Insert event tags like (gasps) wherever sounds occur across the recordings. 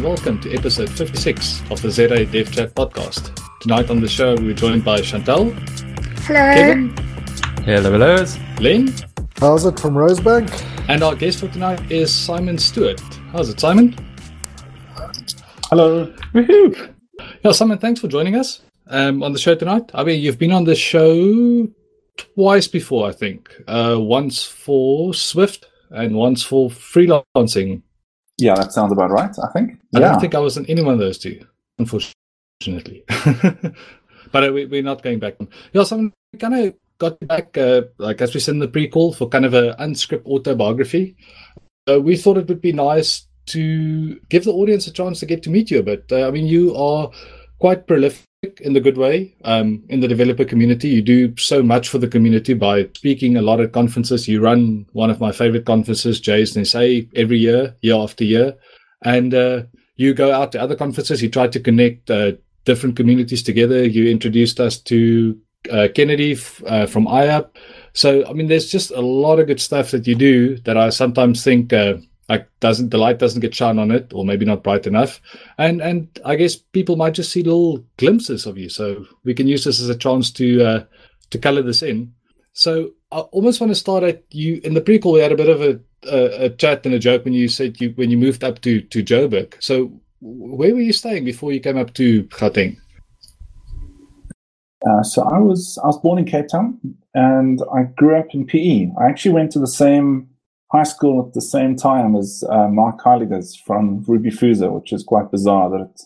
Hi, and welcome to episode 56 of the ZA Dev Chat podcast. Tonight on the show, we're joined by Chantal, Hello. Kevin, Hello, hello. Lynn. How's it from Rosebank? and our guest for tonight is Simon Stewart. How's it, Simon? Hello. Woohoo! Yeah, Simon, thanks for joining us um, on the show tonight. I mean, you've been on the show twice before, I think. Uh, once for Swift and once for freelancing. Yeah, that sounds about right, I think. I yeah. don't think I was in any one of those two, unfortunately. (laughs) but uh, we, we're not going back. Yeah, Simon, we kind of got back, uh, like as we said in the pre-call, for kind of an unscript autobiography. Uh, we thought it would be nice to give the audience a chance to get to meet you a bit. Uh, I mean, you are quite prolific in the good way um, in the developer community. You do so much for the community by speaking a lot at conferences. You run one of my favorite conferences, say every year, year after year. And uh, you go out to other conferences. You try to connect uh, different communities together. You introduced us to uh, Kennedy f- uh, from IAP. So, I mean, there's just a lot of good stuff that you do that I sometimes think uh, like doesn't the light doesn't get shone on it, or maybe not bright enough. And and I guess people might just see little glimpses of you. So we can use this as a chance to uh, to color this in. So I almost want to start at you in the prequel. We had a bit of a, a, a chat and a joke when you said you when you moved up to to Joburg. So where were you staying before you came up to Gauteng? Uh, so I was I was born in Cape Town and I grew up in PE. I actually went to the same high school at the same time as uh, Mark Heiligers from Ruby Fuza, which is quite bizarre that it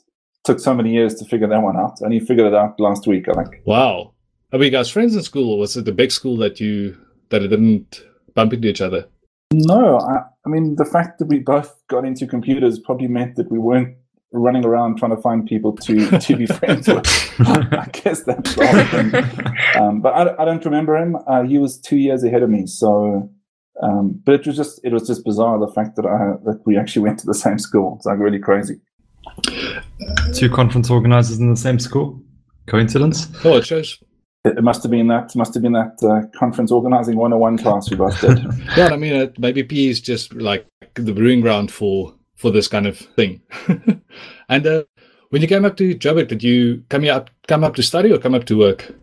took so many years to figure that one out. And he figured it out last week, I think. Wow. Are we guys friends in school, or was it the big school that you that it didn't bump into each other? No, I, I mean the fact that we both got into computers probably meant that we weren't running around trying to find people to to be (laughs) friends with. I guess that's the. (laughs) Um, but I, I don't remember him. Uh, he was two years ahead of me, so. Um, but it was just it was just bizarre the fact that I that we actually went to the same school. It's like really crazy. Two conference organizers in the same school. Coincidence? Oh, it shows. It, it must have been that must have been that uh, conference organizing 101 class we both did. (laughs) Yeah, I mean, uh, maybe PE is just like the brewing ground for for this kind of thing. (laughs) and uh, when you came up to Joburg, did you come up come up to study or come up to work?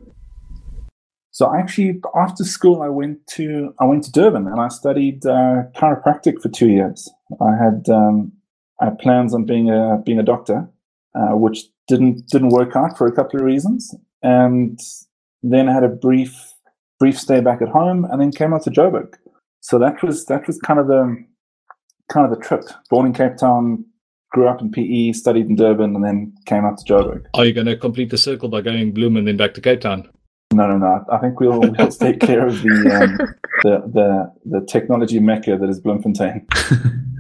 So actually, after school, I went to I went to Durban and I studied uh, chiropractic for two years. I had um, I had plans on being a being a doctor, uh, which didn't didn't work out for a couple of reasons. And then I had a brief brief stay back at home, and then came out to Joburg. So that was that was kind of the kind of the trip. Born in Cape Town, grew up in PE, studied in Durban, and then came out to Joburg. Are you going to complete the circle by going Bloem and then back to Cape Town? No, no, no. I think we'll, we'll (laughs) stay clear of the, um, the the the technology mecca that is Bloemfontein. (laughs)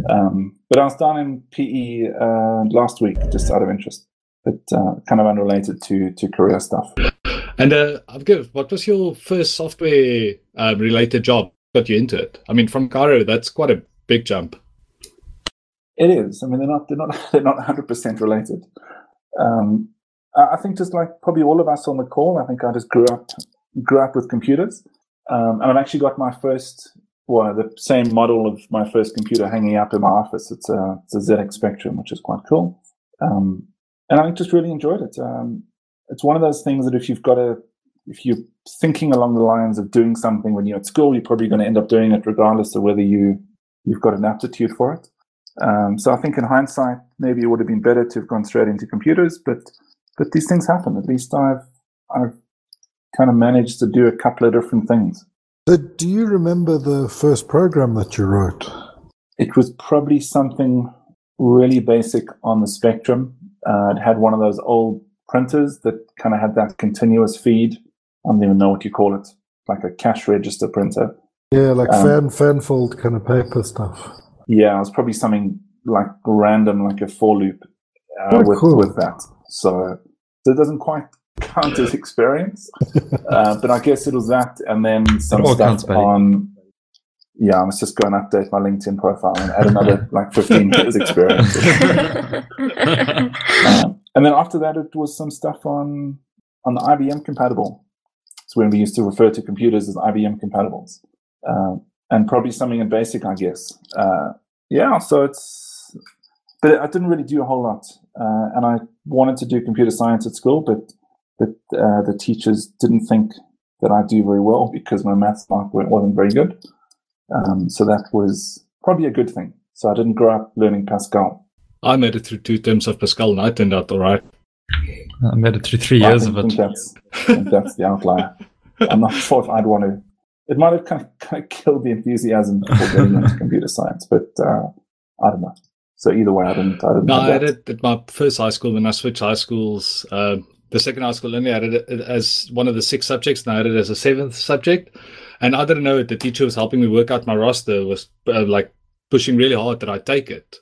Um, but I was down in PE uh, last week, just out of interest, but uh, kind of unrelated to to career stuff. And uh, I've given, what was your first software um, related job? That got you into it? I mean, from chiro, that's quite a big jump. It is. I mean, they're not they're not (laughs) they're not 100 percent related. Um, I I think just like probably all of us on the call, I think I just grew up grew up with computers, um, and I've actually got my first well the same model of my first computer hanging up in my office. It's a it's a ZX Spectrum, which is quite cool, um, and I just really enjoyed it. Um, it's one of those things that if you've got a if you're thinking along the lines of doing something when you're at school, you're probably going to end up doing it regardless of whether you you've got an aptitude for it. Um, so I think in hindsight, maybe it would have been better to have gone straight into computers, but but these things happen. At least I've I've kind of managed to do a couple of different things. So do you remember the first program that you wrote? It was probably something really basic on the Spectrum. Uh, it had one of those old printers that kind of had that continuous feed. I don't even know what you call it, like a cash register printer. Yeah, like Um, fan fanfold kind of paper stuff. Yeah, it was probably something like random, like a for loop uh, Oh, with cool. with that. So, so it doesn't quite count as experience, (laughs) uh, but I guess it was that, and then some stuff counts, on. Yeah, I must just go and update my LinkedIn profile and add another (laughs) like 15 years experience. (laughs) Um, and then after that, it was some stuff on on the IBM compatible. So when we used to refer to computers as IBM compatibles, uh, and probably something in BASIC, I guess. Uh, yeah, so it's but I didn't really do a whole lot. Uh, and I wanted to do computer science at school, but but uh, the teachers didn't think that I'd do very well because my maths mark wasn't very good. Um, so that was probably a good thing. So I didn't grow up learning Pascal. I made it through two terms of Pascal and I turned out all right. I made it through three I years think, of it. that's, that's the outlier. I'm not sure if I'd want to. It might have kind of, kind of killed the enthusiasm for getting into computer science, but uh, I don't know. So either way, I didn't. I didn't. No, I had it at my first high school when I switched high schools. Uh, the second high school only I had it as one of the six subjects, and I had it as a seventh subject. And I didn't know it. The teacher was helping me work out my roster, was uh, like pushing really hard that I take it.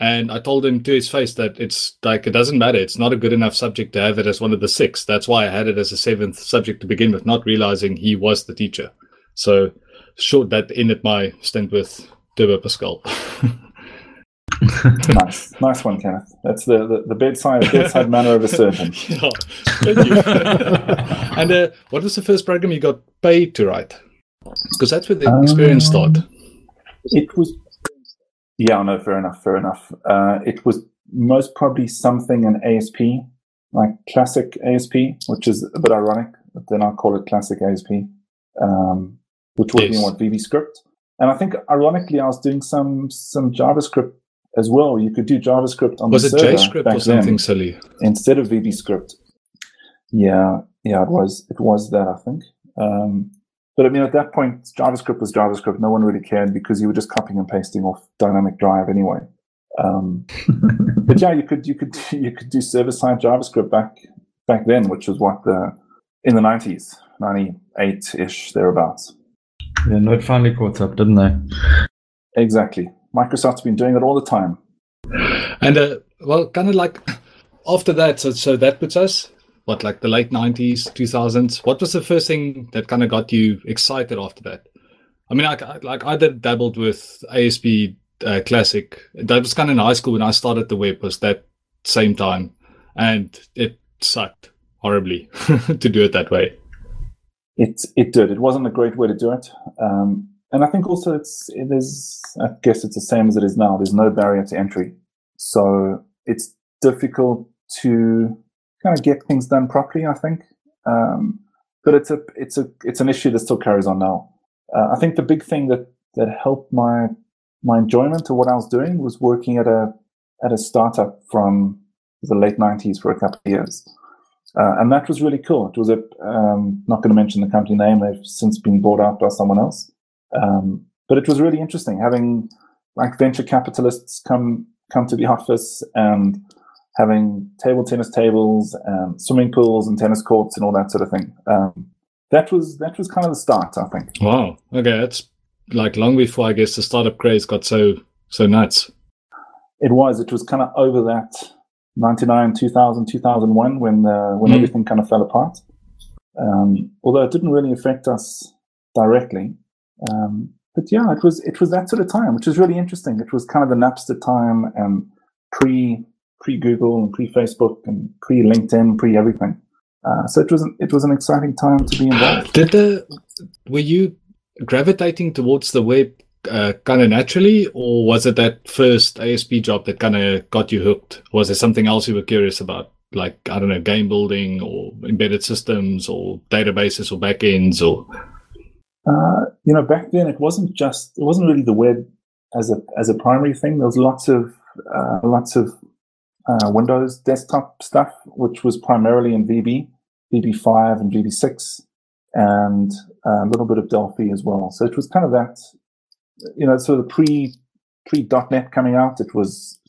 And I told him to his face that it's like it doesn't matter. It's not a good enough subject to have it as one of the six. That's why I had it as a seventh subject to begin with, not realizing he was the teacher. So short that ended my stint with Turbo Pascal. (laughs) (laughs) nice, nice one, Kenneth. That's the, the, the bedside bedside manner of a surgeon. (laughs) Yeah, thank you. (laughs) and uh, what was the first program you got paid to write? Because that's where the experience Um, started. It was. Yeah, no, fair enough, fair enough. Uh, it was most probably something in ASP, like classic ASP, which is a bit ironic. But then I'll call it classic ASP, um, which would be Yes. what VB script. And I think ironically, I was doing some some JavaScript as well. You could do JavaScript on Was the it server JScript back or something then silly? instead of VB script. Yeah, yeah, it was it was that I think. Um, but I mean, at that point, JavaScript was JavaScript. No one really cared because you were just copying and pasting off dynamic drive anyway. Um, (laughs) but yeah, you could you could (laughs) you could do server side JavaScript back back then, which was what the in the nineties, ninety eight ish thereabouts. Yeah, Node finally caught up, didn't they? Exactly. Microsoft's been doing it all the time. And uh, well, kind of like after that, so so that puts us what like the late nineties, two thousands. What was the first thing that kind of got you excited after that? I mean, like I- like I did dabbled with ASP uh, Classic. That was kind of in high school when I started the web. Was that same time, and it sucked horribly (laughs) to do it that way. It it did. It wasn't a great way to do it, um, and I think also it's it is. I guess it's the same as it is now. There's no barrier to entry, so it's difficult to kind of get things done properly. I think, um, but it's a it's a it's an issue that still carries on now. Uh, I think the big thing that that helped my my enjoyment of what I was doing was working at a at a startup from the late '90s for a couple of years. Uh, and that was really cool. It was a um, not going to mention the company name; they've since been bought out by someone else. Um, but it was really interesting having like venture capitalists come come to the office and having table tennis tables and swimming pools and tennis courts and all that sort of thing. Um, that was that was kind of the start, I think. Wow. Okay, that's like long before I guess the startup craze got so so nuts. It was it was kind of over that 99, 2000, 2001 when uh, when Mm. everything kind of fell apart. Um, although it didn't really affect us directly. Um, but yeah, it was it was that sort of time, which is really interesting. It was kind of the Napster time and pre pre Google and pre Facebook and pre LinkedIn, pre everything. Uh, so it was an, it was an exciting time to be involved. Did the were you gravitating towards the web uh, kind of naturally, or was it that first ASP job that kind of got you hooked? Was there something else you were curious about, like I don't know, game building or embedded systems or databases or backends or? Uh, you know, back then it wasn't just it wasn't really the web as a as a primary thing. There was lots of uh, lots of uh, Windows desktop stuff, which was primarily in VB, VB5 and VB6, and uh, a little bit of Delphi as well. So it was kind of that, you know, sort of the pre pre .NET coming out. It was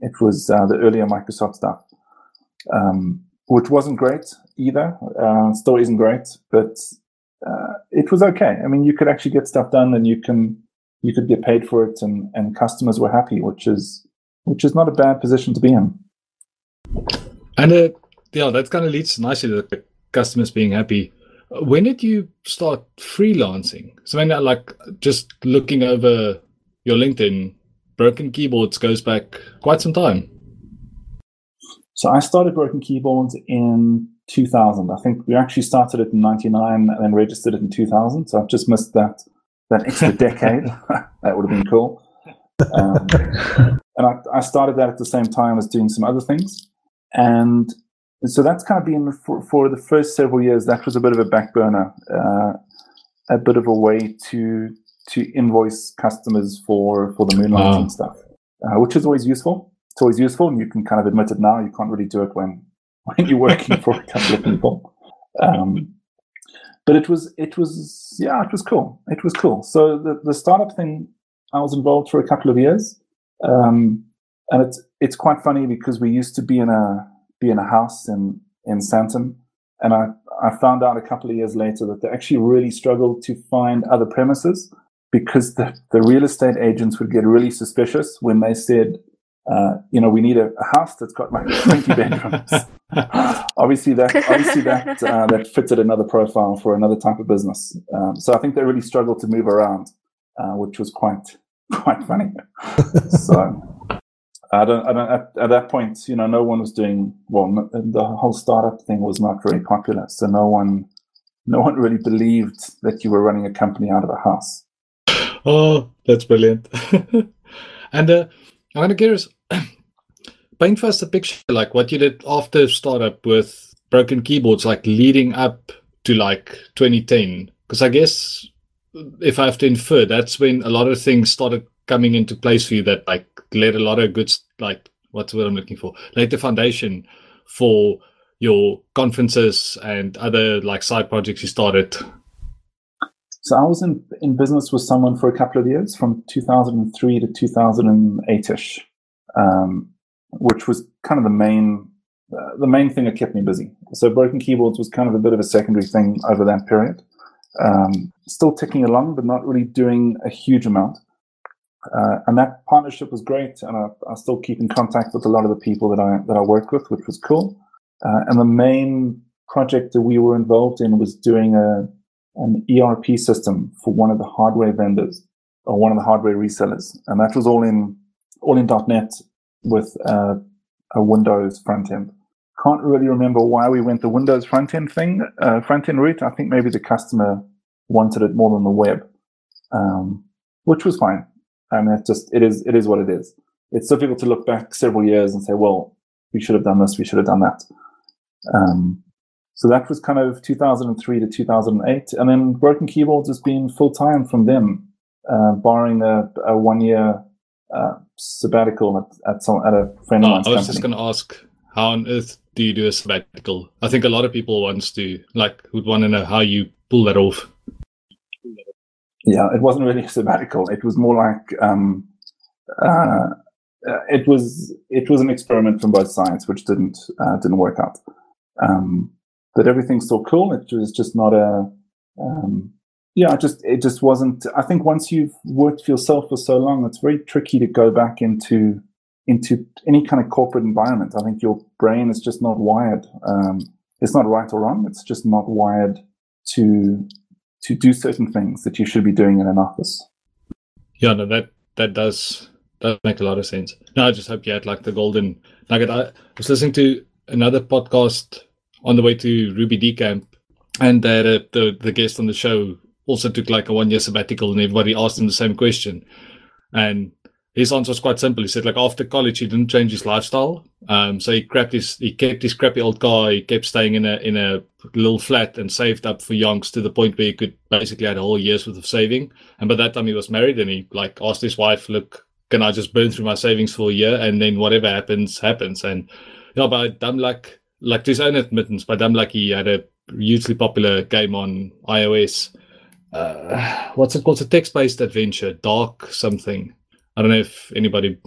it was uh, the earlier Microsoft stuff, um, which wasn't great either. Uh, still isn't great, but uh, it was okay. I mean, you could actually get stuff done, and you can you could get paid for it, and and customers were happy, which is which is not a bad position to be in. And uh, yeah, that kind of leads nicely to the customers being happy. When did you start freelancing? So when uh, like just looking over your LinkedIn, Broken Keyboards goes back quite some time. So I started Broken Keyboards in 2000. I think we actually started it in 99 and then registered it in 2000. So I've just missed that that extra decade. (laughs) that would have been cool. Um, and I, I started that at the same time as doing some other things, and so that's kind of been for, for the first several years. That was a bit of a back burner, uh, a bit of a way to to invoice customers for for the moonlighting Wow. stuff, uh, which is always useful. It's always useful, and you can kind of admit it now. You can't really do it when when (laughs) you're working for a couple of people. Um, but it was it was yeah it was cool. It was cool. So the, the startup thing i was involved for a couple of years. Um, and it's it's quite funny because we used to be in a be in a house in in Sandton and i i found out a couple of years later that they actually really struggled to find other premises because the, the real estate agents would get really suspicious when they said uh, you know we need a, a house that's got like 20 (laughs) bedrooms (laughs) obviously that obviously that uh, that fitted another profile for another type of business. Um, so I think they really struggled to move around, uh, which was quite (laughs) quite funny. so I don't, I don't at, at that point, you know, no one was doing well. The whole startup thing was not very popular, so no one no one really believed that you were running a company out of a house. Oh, that's brilliant. (laughs) and uh, I'm curious. Paint for us a picture, like what you did after startup with broken keyboards, like leading up to like 2010. Because I guess if I have to infer, that's when a lot of things started coming into place for you that like led a lot of good, like what's what I'm looking for, laid the foundation for your conferences and other like side projects you started. So I was in in business with someone for a couple of years, from 2003 to 2008 ish, um, which was kind of the main uh, the main thing that kept me busy. So broken keyboards was kind of a bit of a secondary thing over that period. Um, still ticking along, but not really doing a huge amount. Uh, and that partnership was great, and I, I still keep in contact with a lot of the people that I that I worked with, which was cool. Uh, and the main project that we were involved in was doing a an ERP system for one of the hardware vendors or one of the hardware resellers, and that was all in all in .NET with uh, a Windows front end. Can't really remember why we went the Windows front end thing, uh, front end route. I think maybe the customer wanted it more than the web, um, which was fine. I mean, it's just it is it is what it is. It's difficult to look back several years and say, well, we should have done this, we should have done that. Um, so that was kind of 2003 to 2008, and then Broken Keyboards has been full time from then, uh, barring a, a one year uh, sabbatical at at, some, at a friend of Oh, mine's I was company. just going to ask, how on earth do you do a sabbatical? I think a lot of people wants to like would want to know how you pull that off. Yeah, it wasn't really a sabbatical. It was more like um, uh, uh, it was it was an experiment from both sides, which didn't uh, didn't work out. Um, but everything's still cool. It was just not a um, yeah. Just it just wasn't. I think once you've worked for yourself for so long, it's very tricky to go back into into any kind of corporate environment. I think your brain is just not wired. Um, it's not right or wrong. It's just not wired to to do certain things that you should be doing in an office. Yeah, no, that that does does make a lot of sense. No, I just hope you had like the golden nugget. I was listening to another podcast on the way to Ruby D Camp, and uh, the, the the guest on the show also took like a one year sabbatical, and everybody asked him the same question, and his answer was quite simple. He said like after college he didn't change his lifestyle, um, so he kept his he kept his crappy old car. He kept staying in a in a little flat and saved up for yonks to the point where he could basically had a whole year's worth of saving. And by that time he was married, and he like asked his wife, "Look, can I just burn through my savings for a year, and then whatever happens happens?" And you know, by dumb luck, like to his own admittance, by dumb luck, he had a hugely popular game on iOS. Uh, what's it called? It's a text-based adventure, Dark something. I don't know if anybody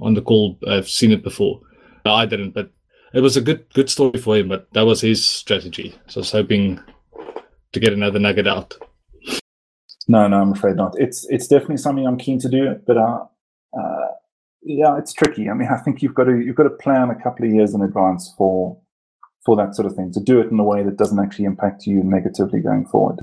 on the call have seen it before. I didn't, but it was a good good story for him. But that was his strategy. So I was hoping to get another nugget out. No, no, I'm afraid not. It's it's definitely something I'm keen to do, but uh, uh, yeah, it's tricky. I mean, I think you've got to you've got to plan a couple of years in advance for for that sort of thing to do it in a way that doesn't actually impact you negatively going forward.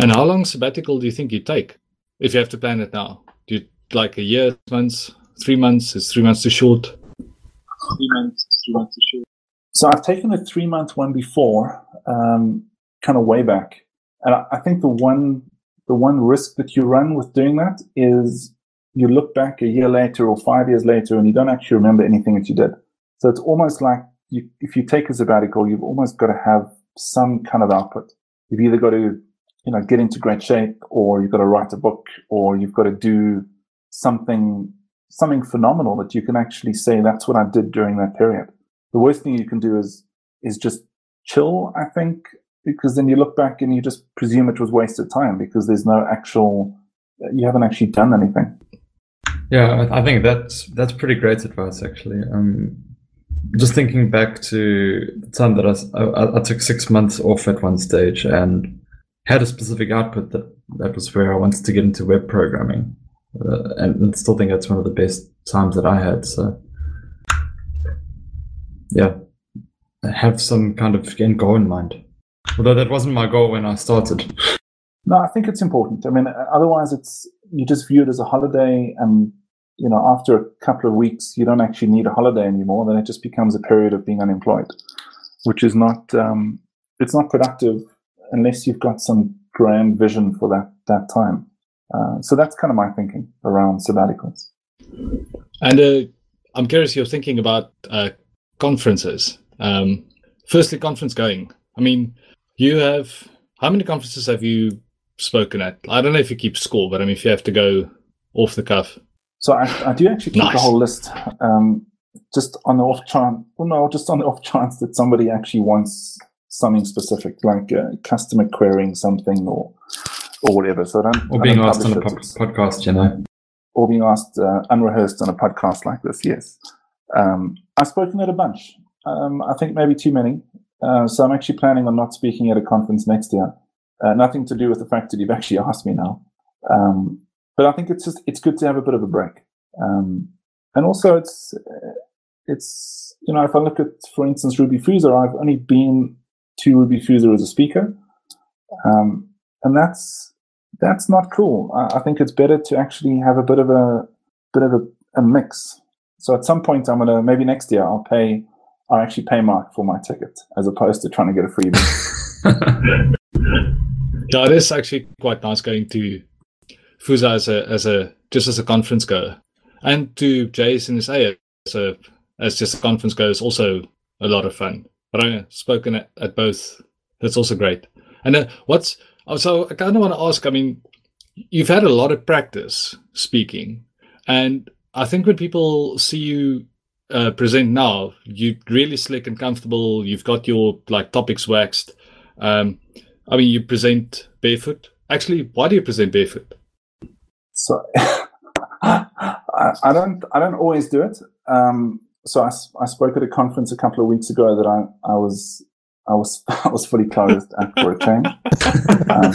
And how long sabbatical do you think you take if you have to plan it now? Do you like a year, months, three months? Is three months too short? Three months, three months too short. So I've taken a three month one before, um, kind of way back, and I, I think the one the one risk that you run with doing that is you look back a year later or five years later and you don't actually remember anything that you did. So it's almost like you, if you take a sabbatical, you've almost got to have some kind of output. You've either got to, you know, get into great shape or you've got to write a book or you've got to do something, something phenomenal that you can actually say, that's what I did during that period. The worst thing you can do is, is just chill, I think, because then you look back and you just presume it was wasted time because there's no actual, you haven't actually done anything. Yeah, I think that's that's pretty great advice actually. Um, just thinking back to the time that I, I, I, took six months off at one stage and had a specific output that that was where I wanted to get into web programming, uh, and, I still think that's one of the best times that I had. So, yeah, have some kind of end goal in mind. Although that wasn't my goal when I started. No, I think it's important. I mean, otherwise, it's you just view it as a holiday, and you know, after a couple of weeks, you don't actually need a holiday anymore. Then it just becomes a period of being unemployed, which is not um, it's not productive unless you've got some grand vision for that that time. Uh, so that's kind of my thinking around sabbaticals. And uh, I'm curious, you're thinking about uh, conferences. Um, firstly, conference going. I mean, you have how many conferences have you spoken at? I don't know if you keep score, but I mean, if you have to go off the cuff. So I, I do actually keep nice. the whole list. Um, just on the off chance, well, no, just on the off chance that somebody actually wants something specific, like uh, customer querying something or or whatever. So I don't. Or being asked on a podcast, you know. Or being asked uh, unrehearsed on a podcast like this, yes. Um, I've spoken at a bunch. Um, I think maybe too many. Uh, so I'm actually planning on not speaking at a conference next year. Uh, nothing to do with the fact that you've actually (laughs) asked me now. Um, but I think it's just it's good to have a bit of a break. Um, and also it's it's you know if I look at for instance Ruby Fuza, I've only been to Ruby Fuza as a speaker, um, and that's that's not cool. I, I, think it's better to actually have a bit of a bit of a, a mix. So at some point, I'm gonna maybe next year I'll pay I'll actually pay Mark for my ticket as opposed to trying to get a freebie. yeah, (laughs) (laughs) it is actually quite nice going to Fuza as a as a just as a conference goer, and to JSinSA as a as just a conference goer is also a lot of fun. But I've spoken at, at both. That's also great. And uh, what's oh, so I kind of want to ask. I mean, you've had a lot of practice speaking, and I think when people see you uh, present now, you're really slick and comfortable. You've got your like topics waxed. Um, I mean, you present barefoot. Actually, why do you present barefoot? So (laughs) I, I, don't I don't always do it. Um, so I, I spoke at a conference a couple of weeks ago that I, I was I was (laughs) I was fully clothed for a change. Um,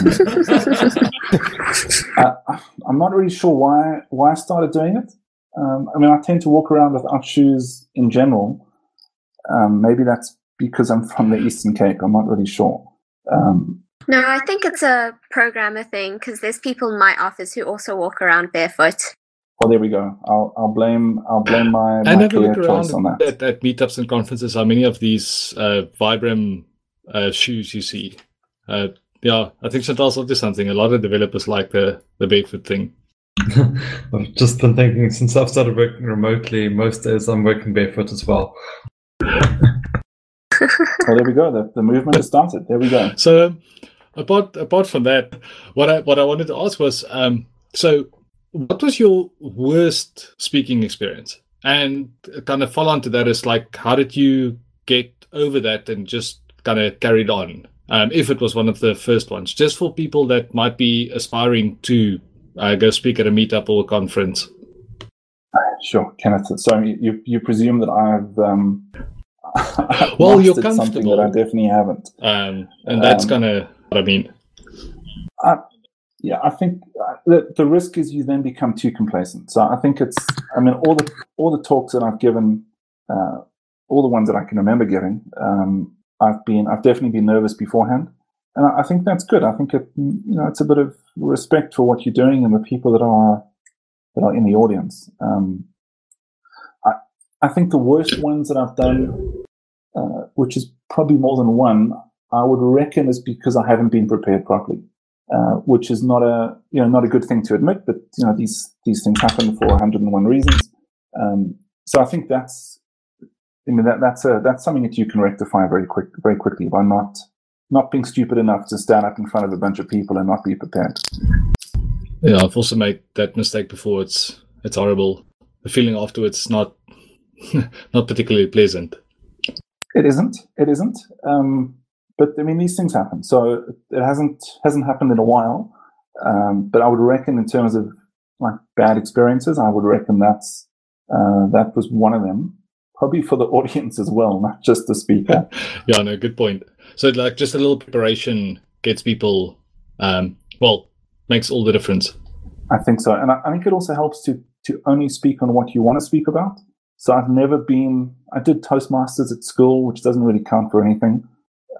(laughs) I, am not really sure why why I started doing it. Um, I mean, I tend to walk around without shoes in general. Um, maybe that's because I'm from the Eastern Cape. I'm not really sure. Um, no, I think it's a programmer thing because there's people in my office who also walk around barefoot. Well, there we go. I'll, I'll blame I'll blame my, my and career choice on that. At, at, meetups and conferences, how many of these uh, Vibram uh, shoes you see? Uh, yeah, I think Chantal's onto something. A lot of developers like the the barefoot thing. (laughs) I've just been thinking since I've started working remotely, most days I'm working barefoot as well. well, there we go. The, the movement has started. There we go. So, um, apart apart from that, what I what I wanted to ask was, um, so what was your worst speaking experience? And kind of follow on to that is like, how did you get over that and just kind of carried on? Um, if it was one of the first ones, just for people that might be aspiring to uh, go speak at a meetup or a conference. Sure, Kenneth. So you you presume that I've um, (laughs) well, you're comfortable. Something that I definitely haven't, um, and that's um, kind of what I mean. I, yeah, I think uh, the, the risk is you then become too complacent. So I think it's, I mean, all the all the talks that I've given, uh, all the ones that I can remember giving, um, I've been, I've definitely been nervous beforehand, and I, I, think that's good. I think it, you know, it's a bit of respect for what you're doing and the people that are that are in the audience. Um, I I think the worst ones that I've done, uh, which is probably more than one, I would reckon is because I haven't been prepared properly. Uh, which is not a you know not a good thing to admit. But you know these these things happen for 101 reasons. Um, so I think that's I mean that that's a that's something that you can rectify very quick very quickly by not not being stupid enough to stand up in front of a bunch of people and not be prepared. Yeah, I've also made that mistake before. It's it's horrible. The feeling afterwards is not (laughs) not particularly pleasant. It isn't. It isn't. Um, but I mean, these things happen. So it hasn't hasn't happened in a while. Um, but I would reckon, in terms of like bad experiences, I would reckon that's uh, that was one of them. Probably for the (laughs) audience as well, not just the speaker. (laughs) yeah, no, good point. So like just a little preparation gets people, um, well, makes all the difference. I think so, and I, I think it also helps to to only speak on what you want to speak about. So I've never been. I did Toastmasters at school, which doesn't really count for anything.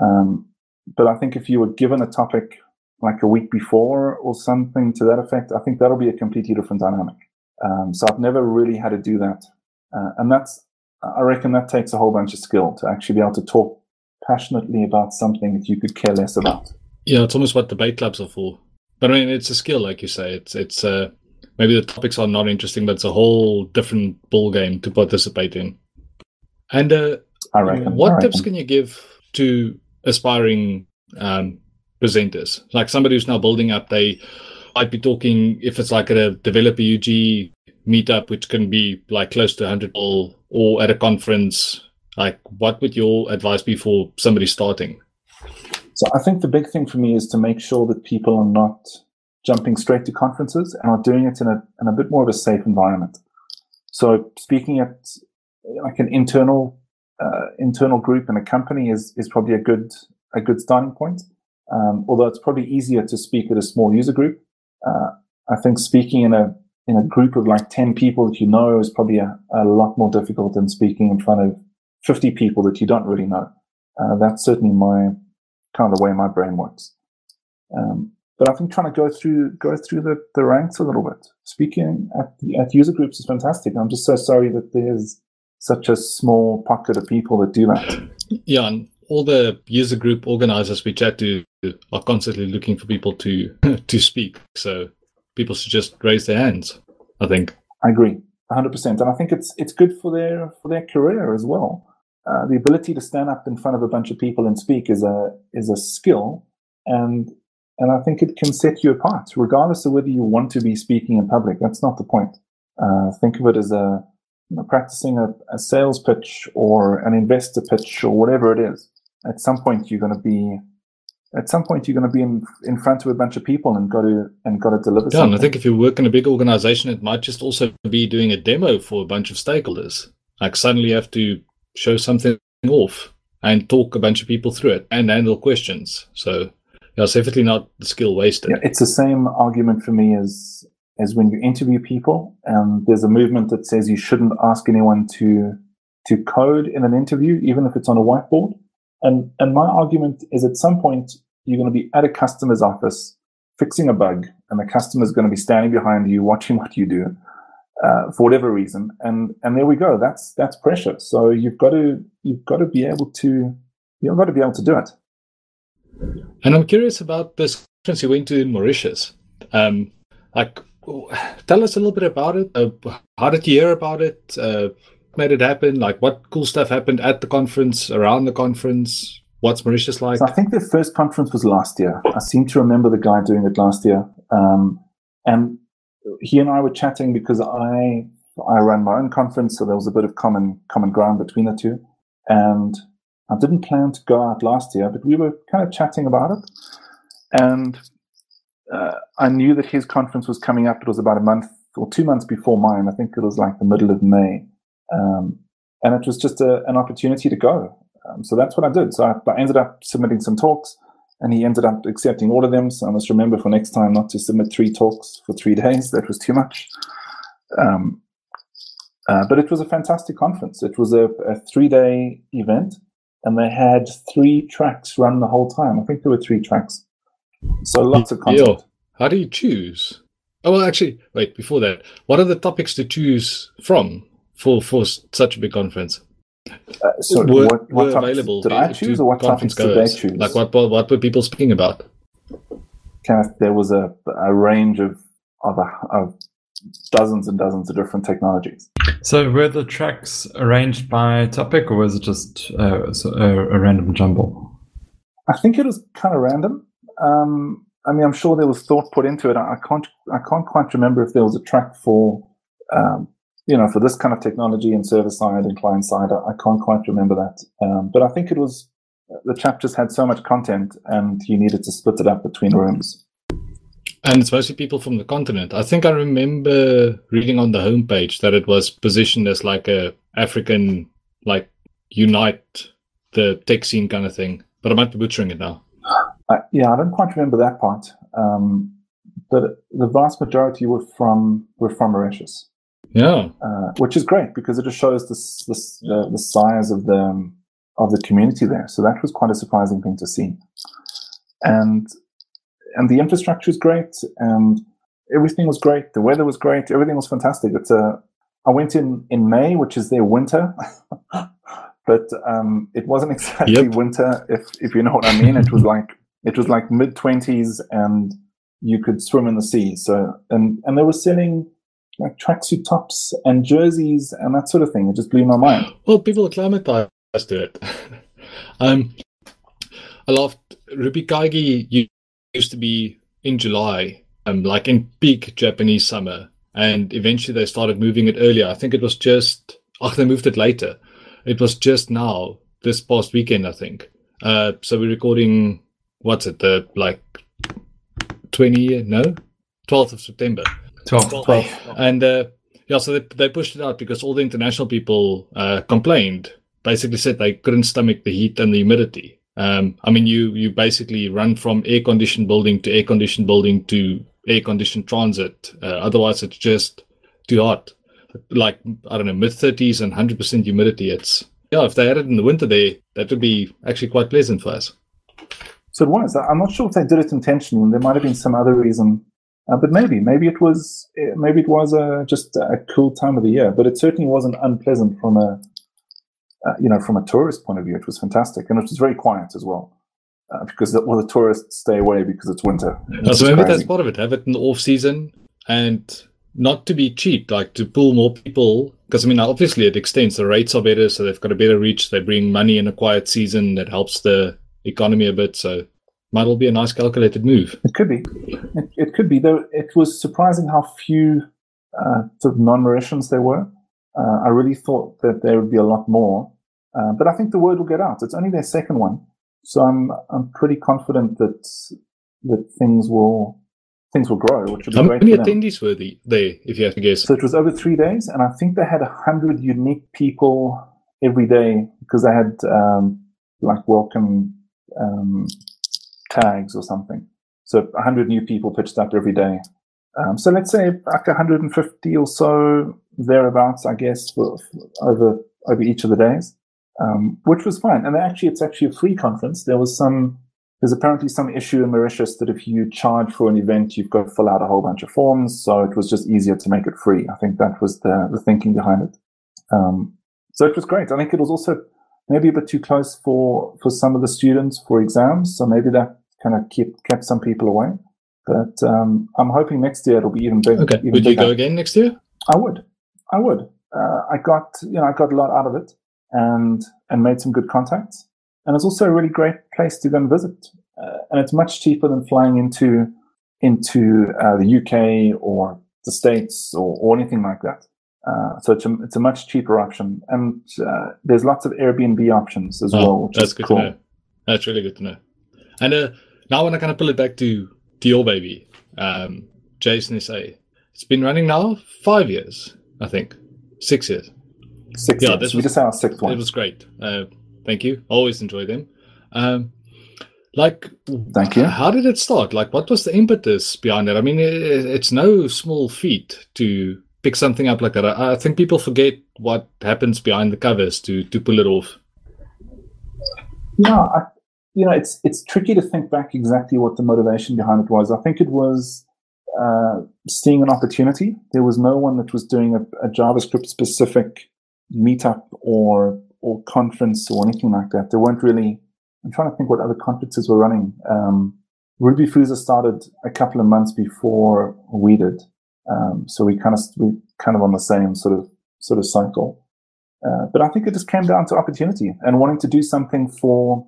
Um, but I think if you were given a topic like a week before or something to that effect, I think that'll be a completely different dynamic. Um, so I've never really had to do that, uh, and that's. I reckon that takes a whole bunch of skill to actually be able to talk passionately about something that you could care less about. Yeah, it's almost what debate clubs are for. But I mean, it's a skill, like you say. It's it's uh, maybe the topics are not interesting, but it's a whole different ball game to participate in. And uh, I reckon. what I reckon. tips can you give to aspiring um, presenters, like somebody who's now building up? They might be talking if it's like a developer UG meetup, which can be like close to 100 people, or at a conference. Like, what would your advice be for somebody starting? So I think the big thing for me is to make sure that people are not jumping straight to conferences and are doing it in a in a bit more of a safe environment. So speaking at like an internal uh, internal group in a company is is probably a good a good starting point. Um, although it's probably easier to speak at a small user group. Uh, I think speaking in a in a group of like ten people that you know is probably a, a lot more difficult than speaking in front of fifty people that you don't really know. Uh, that's certainly my kind of the way my brain works. Um, but I think trying to go through go through the, the ranks a little bit. Speaking at at user groups is fantastic. I'm just so sorry that there's such a small pocket of people that do that. Yeah, and all the user group organizers we chat to are constantly looking for people to (laughs) to speak. So people should just raise their hands. I think. I agree, 100, percent and I think it's it's good for their for their career as well. Uh, the ability to stand up in front of a bunch of people and speak is a is a skill, and and I think it can set you apart, regardless of whether you want to be speaking in public. That's not the point. Uh, think of it as a you know, practicing a, a sales pitch or an investor pitch or whatever it is. At some point, you're going to be at some point you're going to be in in front of a bunch of people and got to and got to deliver. Yeah, I think if you work in a big organization, it might just also be doing a demo for a bunch of stakeholders. Like suddenly you have to show something off and talk a bunch of people through it and handle questions. So yeah, it's definitely not the skill wasted. Yeah, it's the same argument for me as as when you interview people, and there's a movement that says you shouldn't ask anyone to to code in an interview, even if it's on a whiteboard. And and my argument is at some point you're going to be at a customer's office fixing a bug, and the customer's going to be standing behind you watching what you do. Uh, for whatever reason, and and there we go. That's that's pressure. So you've got to you've got to be able to you've got to be able to do it. And I'm curious about this conference you went to in Mauritius. Um, like, (sighs) tell us a little bit about it. Uh, how did you hear about it? Uh, made it happen? Like, what cool stuff happened at the conference, around the conference? What's Mauritius like? So I think the first conference was last year. I seem to remember the guy doing it last year, um, and he and I were chatting because I I ran my own conference, so there was a bit of common common ground between the two, and I didn't plan to go out last year, but we were kind of chatting about it. And uh, I knew that his conference was coming up. It was about a month or two months before mine. I think it was like the middle of May. Um, and it was just a, an opportunity to go. Um, so that's what I did. So I, I, ended up submitting some talks, and he ended up accepting all of them. So I must remember for next time not to submit three talks for three (laughs) days. That was too much. Um, uh, but it was a fantastic conference. It was a, a three day event and they had three tracks run the whole time. I think there were three tracks. So lots of content. Yo, how do you choose? Oh, well, actually, wait, before that, what are the topics to choose from for, for such a big conference? Uh, so were, what, what were topics available did I choose or what topics did they choose? Like what, what, what were people speaking about? kind of there was a, a range of of, of dozens and dozens of different technologies. So were the tracks arranged by topic, or was it just uh, a, a, random jumble? I think it was kind of random. Um, I mean, I'm sure there was thought put into it. I can't, I can't quite remember if there was a track for, um, you know, for this kind of technology and server side and client side. I, I can't quite remember that. Um, but I think it was the chapters had so much content, and you needed to split it up between rooms. And it's mostly people from the continent. I think I remember reading on the homepage that it was positioned as like a African, like unite the tech scene kind of thing. But I might be butchering it now. Uh, yeah, I don't quite remember that part. Um, but the vast majority were from were from Mauritius. Yeah, uh, which is great because it just shows this, this uh, the size of the of the community there. So that was quite a surprising thing to see. And and the infrastructure is great, and everything was great. The weather was great. Everything was fantastic. It's a I went in in May, which is their winter, (laughs) but um, it wasn't (laughs) exactly yep. winter. If if you know what I mean, it was like it was like mid twenties, and you could swim in the sea. So and and they were selling like tracksuit tops and jerseys and that sort of thing. It just blew my mind. Well, people acclimatized to it. (laughs) um, I Ruby Kaigi used to be in July, um, like in peak Japanese summer, and eventually they started moving it earlier. I think it was just oh they moved it later. It was just now this past weekend, I think. Uh, so we're recording what's it the like twenty no twelfth of September. 12th. 12th. And uh, yeah, so they, they pushed it out because all the international people uh, complained. Basically, said they couldn't stomach the heat and the humidity. Um, I mean, you you basically run from air conditioned building to air conditioned building to air conditioned transit. Uh, otherwise, it's just too hot. Like I don't know, mid thirties and hundred percent humidity. It's yeah. If they had it in the winter, there that would be actually quite pleasant for us. So it was. I'm not sure if they did it intentionally. There might have been some other reason, uh, but maybe maybe it was maybe it was a, just a cool time of the year. But it certainly wasn't unpleasant from a uh, you know, from a tourist point of view, it was fantastic, and it was very quiet as well. Uh, because the, well, the tourists stay away because it's winter. So maybe that's part of it. Have it in the off season, and not to be cheap, like to pull more people. Because I mean, obviously, it extends. The rates are better, so they've got a better reach. They bring money in a quiet season that helps the economy a bit. So might all be a nice calculated move. It could be. It, it could be. Though it was surprising how few uh, sort of non-Mauritians there were. Uh, I really thought that there would be a lot more, uh, but I think the word will get out. It's only their second one, so I'm I'm pretty confident that that things will things will grow. Which will be How great many attendees were the, there, if you have to guess? So it was over three days, and I think they had hundred unique people every day because they had um, like welcome um, tags or something. So 100 new people pitched up every day. Um, so let's say like 150 or so thereabouts, I guess, over over each of the days, um, which was fine. And actually, it's actually a free conference. There was some there's apparently some issue in Mauritius that if you charge for an event, you've got to fill out a whole bunch of forms. So it was just easier to make it free. I think that was the, the thinking behind it. Um, so it was great. I think it was also maybe a bit too close for, for some of the students for exams. So maybe that kind of kept, kept some people away. But um, I'm hoping next year it'll be even bigger. Okay. Even would bigger. you go again next year? I would. I would. Uh, I got you know I got a lot out of it and and made some good contacts. And it's also a really great place to go and visit. Uh, and it's much cheaper than flying into into uh, the UK or the States or, or anything like that. Uh, so it's a, it's a much cheaper option, and uh, there's lots of Airbnb options as oh, well. that's good cool. to know. That's really good to know. And uh, now, when I kind of pull it back to to your baby, um, JSinSA, it's been running now five years, I think, six years. Six Yeah, years. this we was- just had our sixth one. It was great. Uh, thank you. Always enjoy them. Um, like, Thank you. How did it start? Like, what was the impetus behind it? I mean, it, it's no small feat to pick something up like that. I, I think people forget what happens behind the covers to to pull it off. Yeah, I, you know, it's it's tricky to think back exactly what the motivation behind it was. I think it was uh, seeing an opportunity. There was no one that was doing a, a JavaScript specific meetup or or conference or anything like that. There weren't really. I'm trying to think what other conferences were running. Um, Ruby Fuza started a couple of months before we did, um, so we kind of we kind of on the same sort of sort of cycle. Uh, but I think it just came down to opportunity and wanting to do something for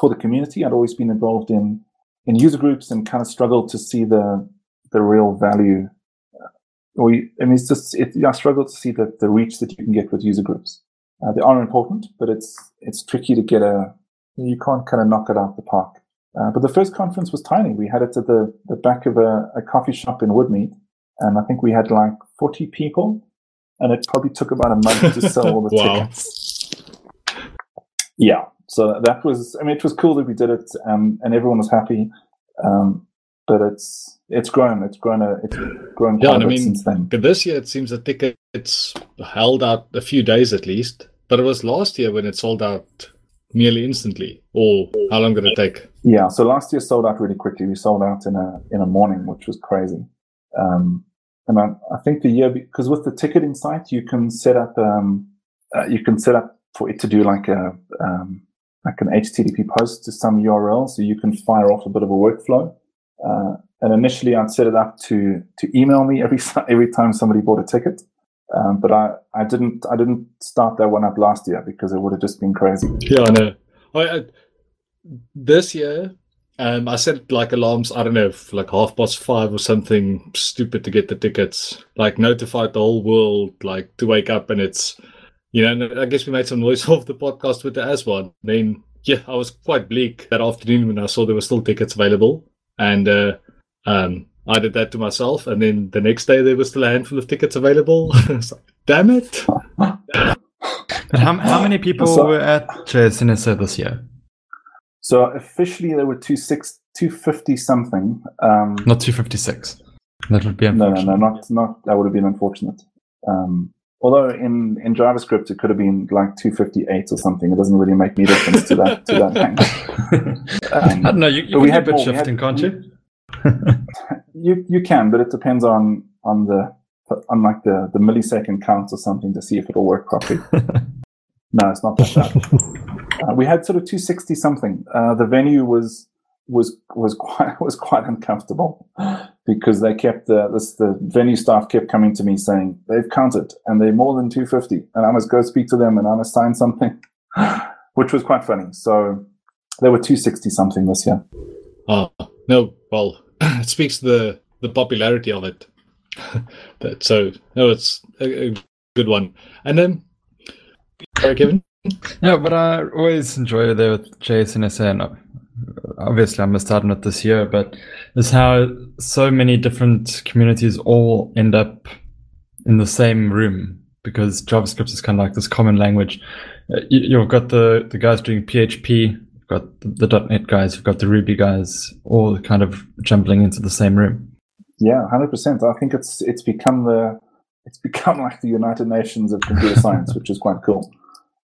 for the community. I'd always been involved in in user groups and kind of struggled to see the the real value. Uh, we, I mean, it's just it, I struggle to see the the reach that you can get with user groups. Uh, they are important, but it's it's tricky to get a. You can't kind of knock it out the park. Uh, but the first conference was tiny. We had it at the, the back of a, a coffee shop in Woodmead, and I think we had like 40 people, and it probably took about a month to sell all the (laughs) Wow. tickets. Yeah, so that was. I mean, it was cool that we did it, um, and everyone was happy. Um, but it's it's grown. It's grown. A, it's grown Yeah, quite and a I bit mean, since then. But this year it seems the tickets held out a few days at least. But it was last year when it sold out nearly instantly. Or how long did it take? Yeah, so last year sold out really quickly. We sold out in a in a morning, which was crazy. Um, and I, I think the year because with the ticketing site, you can set up um, uh, you can set up for it to do like a um, like an HTTP post to some URL, so you can fire off a bit of a workflow. Uh, and initially, I'd set it up to to email me (laughs) every every time somebody bought a ticket. Um, but I, I didn't I didn't start that one up last year because it would have just been crazy. Yeah, I know. I, I, this year, um, I set like alarms. I don't know, for like half past five or something stupid to get the tickets. Like notified the whole world, like to wake up, and it's you know. and I guess we made some noise (laughs) off the podcast with the as one. Then yeah, I was quite bleak that afternoon when I saw there were still tickets available, and uh, um, I did that to myself. And then the next day there was still a handful of tickets available. (laughs) It's like, Damn it! But how, how many people were at JSinSA this year? So officially there were two six two fifty something. Um, Not 256. That would be unfortunate. no, no, no, not not that would have been unfortunate. Um, although in in JavaScript it could have been like two fifty eight or something. It doesn't really make any difference to that to that. (laughs) I Um, don't know. You, you we had bit more. We had- shifting, can't you? (laughs) you you can, but it depends on on the on like the the millisecond count or something to see if it'll work properly. (laughs) no, it's not that bad. (laughs) Uh, we had sort of 260 something. Uh, the venue was was was (laughs) quite was quite uncomfortable because they kept the this, the venue staff kept coming to me saying they've counted and they're more than 250 and I must go speak to them and I must sign something, (laughs) which was quite funny. So there were 260 something this year. Oh no, well, (clears throat) it speaks to the the popularity of it. so no, it's a, a good one. And then, sorry, Kevin. Yeah, but I always enjoy there with JSinSA. And uh, obviously, I'm out on it this year, but it's how so many different communities all end up in the same room because JavaScript is kind of like this common language. Uh, you, you've got the, the guys doing PHP, you've got the, the .NET guys, you've got the Ruby guys, all kind of jumbling into the same room. Yeah, hundred percent. I think it's it's become the it's (laughs) become like the United Nations of computer science, which is quite cool.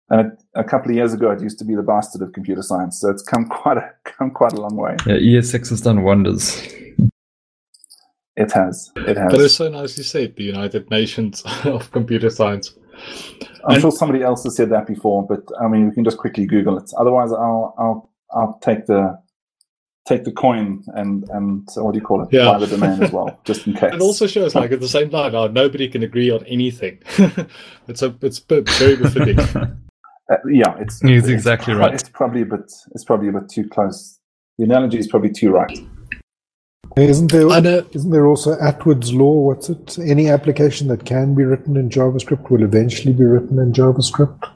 And it, a couple of years ago, it used to be the bastard of computer science, so it's come (laughs) quite a come quite a long way. Yeah, ES6 has done wonders. It has, it has. But it's has. so nicely said, the United Nations (laughs) of Computer Science. I'm and- sure somebody else has said that before, but I mean, we can just quickly Google it. Otherwise, I'll I'll I'll take the take the coin and and what do you call it? Yeah. Buy the domain as well, just in case. (laughs) It also shows, like, at the same time, how nobody can agree on anything. (laughs) it's a, it's very befitting. (laughs) Uh, yeah, it's it's exactly pro- right. It's probably a bit it's probably a bit too close. The analogy is probably too right. Isn't there? I know. Isn't there also Atwood's law? What's it? Any application that can be written in JavaScript will eventually be written in JavaScript.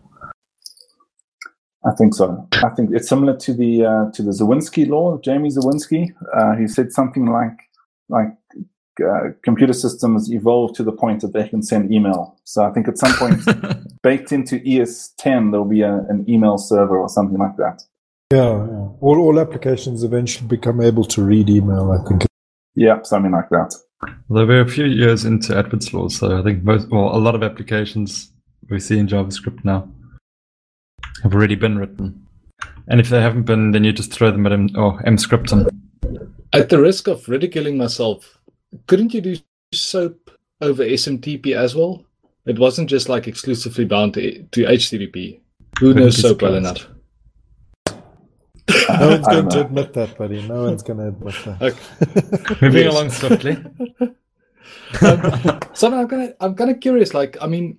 I think so. I think it's similar to the uh, to the Zawinski law, Jamie Zawinski. Uh, he said something like like uh, computer systems evolve to the point that they can send email. So I think at some point, (laughs) baked into ES10, there'll be a, an email server or something like that. Yeah, yeah. All, all applications eventually become able to read email, I think. Yeah, something like that. Well, we're a few years into Atwood's law, so I think most, well, a lot of applications we see in JavaScript now have already been written. And if they haven't been, then you just throw them at M or Emscripten. At the risk of ridiculing myself, couldn't you do SOAP over SMTP as well? It wasn't just like exclusively bound to, to HTTP. Who Wouldn't knows be SOAP well enough? No one's going to (laughs) admit that, buddy. No one's going to admit that. Okay. (laughs) Moving along swiftly. um, so I'm kind of I'm kind of curious. Like, I mean,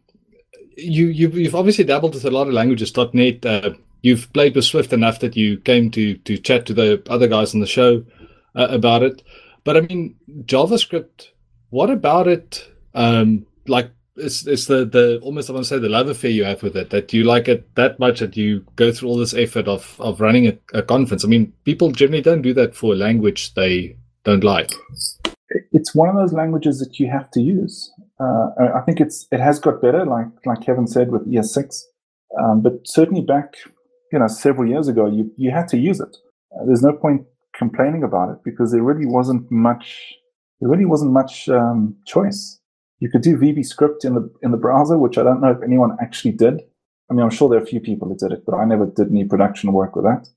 you you've, you've obviously dabbled with a lot of languages. .NET. Uh, you've played with Swift enough that you came to to chat to the other guys on the show uh, about it. But I mean, JavaScript. What about it? Um, like, it's it's the the almost I want to say the love affair you have with it that you like it that much that you go through all this effort of of running a, a conference. I mean, people generally don't do that for a language they don't like. it's one of those languages that you have to use. Uh, I think it's it has got better, like like Kevin said with ES6, um, but certainly back, you know, several years ago, you you had to use it. Uh, there's no point complaining about it because there really wasn't much. There really wasn't much um, choice. You could do VB script in the in the browser, which I don't know if anyone actually did. I mean, I'm sure there are a few people that did it, but I never did any production work with that.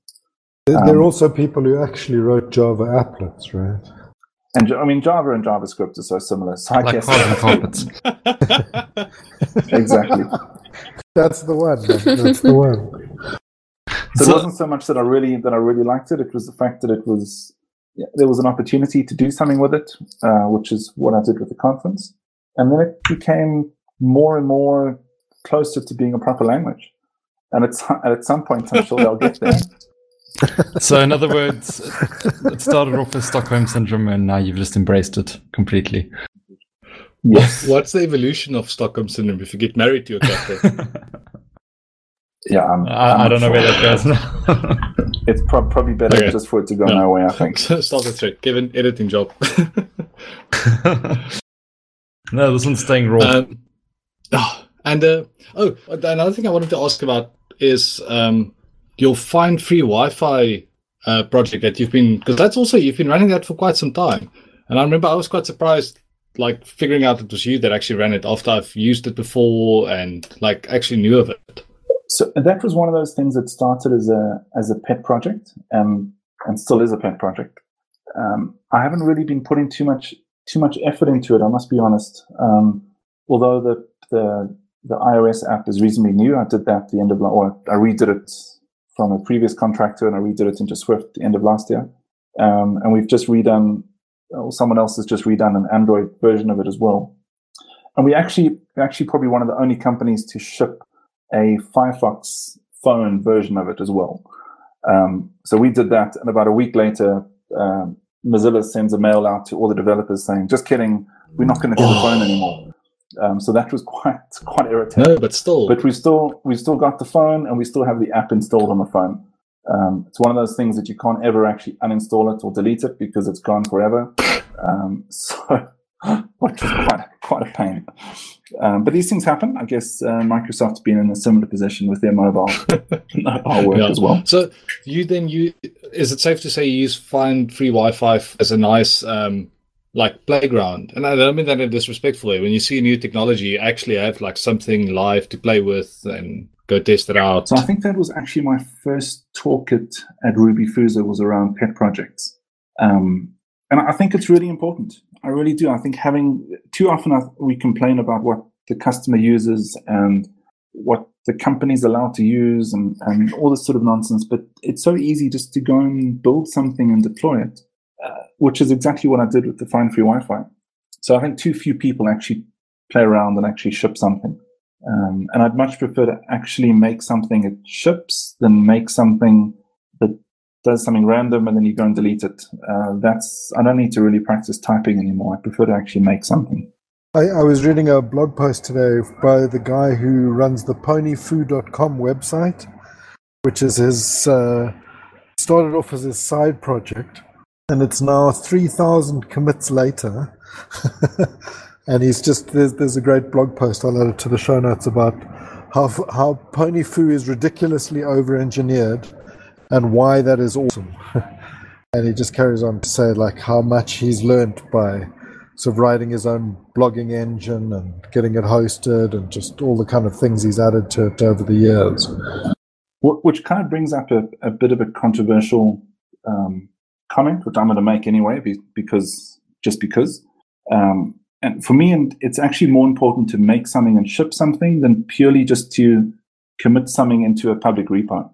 There, there are Um, also people who actually wrote Java applets, right? And I mean, Java and JavaScript are so similar. So I Like guess carbon (laughs) carpets. exactly. That's the one. That's the one. So, So- it wasn't so much that I really that I really liked it. It was the fact that it was yeah, there was an opportunity to do something with it, uh, which is what I did with the conference, and then it became more and more closer to being a proper language. And it's and at some point, I'm sure they'll get there. (laughs) So, in other words, it started off with Stockholm syndrome, and now you've just embraced it completely. Yes, What's the evolution of Stockholm syndrome if you get married to your captain? (laughs) yeah. I'm, I, I I'm don't know where that goes now. (laughs) It's prob- probably better Okay. just for it to go No. nowhere. I think. (laughs) Start the thread. Kevin, editing job. no, this one's staying raw. um, oh, and uh, oh, another thing I wanted to ask about is um, your Find Free Wi-Fi uh, project that you've been because that's also you've been running that for quite some time. And I remember I was quite surprised, like figuring out it was you that actually ran it after I've used it before and like actually knew of it. So that was one of those things that started as a as a pet project, um, and still is a pet project. Um, I haven't really been putting too much too much effort into it. I must be honest. Um, although the the the iOS app is reasonably new, I did that at the end of or I redid it from a previous contractor and I redid it into Swift at the end of last year. Um, and we've just redone, or someone else has just redone an Android version of it as well. And we actually actually probably one of the only companies to ship a Firefox phone version of it as well. Um, so we did that, and about a week later, um, Mozilla sends a mail out to all the developers saying, "Just kidding, we're not going to do the phone anymore." Um, so that was (laughs) quite quite irritating. No, but still, But we still we still got the phone, and we still have the app installed on the phone. Um, it's one of those things that you can't ever actually uninstall it or delete it because it's gone forever. Um, (laughs) so, (gasps) which was quite quite a pain. Um, but these things happen. I guess uh, Microsoft's been in a similar position with their mobile (laughs) mobile work Yeah. as well. So you then you is it safe to say you use Find Free Wi-Fi as a nice um, like playground? And I don't mean that in a disrespectful way. When you see new technology, you actually have like something live to play with and go test it out. So I think that was actually my first talk at, at Ruby Fuza was around pet projects. Um, and I think it's really important. I really do. I think having too often I, we complain about what the customer uses and what the company's allowed to use and, and all this sort of nonsense. But it's so easy just to go and build something and deploy it, uh, which is exactly what I did with the Find Free Wi-Fi. So I think too few people actually play around and actually ship something. Um, and I'd much prefer to actually make something that ships than make something that does something random and then you go and delete it. Uh, that's I don't need to really practice typing anymore. I prefer to actually make something. I, I was reading a blog post today by the guy who runs the ponyfoo.com website, which is his, uh, started off as his side project, and it's now 3,000 commits later. (laughs) and he's just, there's, there's a great blog post I'll add it to the show notes about how, how Ponyfoo is ridiculously over engineered and why that is awesome. (laughs) and he just carries on to say, like, how much he's learnt by sort of writing his own blogging engine and getting it hosted and just all the kind of things he's added to it over the years. Which kind of brings up a, a bit of a controversial um, comment, which I'm going to make anyway, be, because just because. Um, and for me, and it's actually more important to make something and ship something than purely just to commit something into a public repo.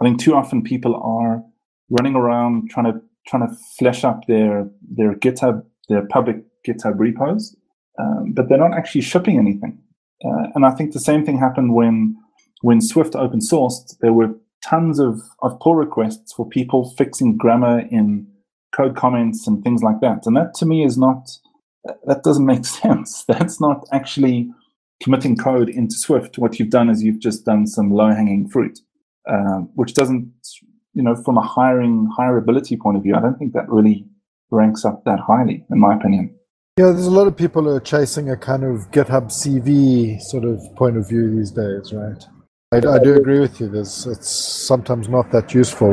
I think too often people are running around trying to trying to flesh up their their GitHub their public GitHub repos, um, but they're not actually shipping anything. Uh, and I think the same thing happened when when Swift open sourced. There were tons of, of pull requests for people fixing grammar in code comments and things like that. And that to me is not that doesn't make (laughs) sense. That's not actually committing code into Swift. What you've done is you've just done some low hanging fruit, uh, which doesn't, you know, from a hiring hireability point of view, I don't think that really ranks up that highly, in my opinion. Yeah, there's a lot of people who are chasing a kind of GitHub CV sort of point of view these days, right? I, I do agree with you. There's it's sometimes not that useful.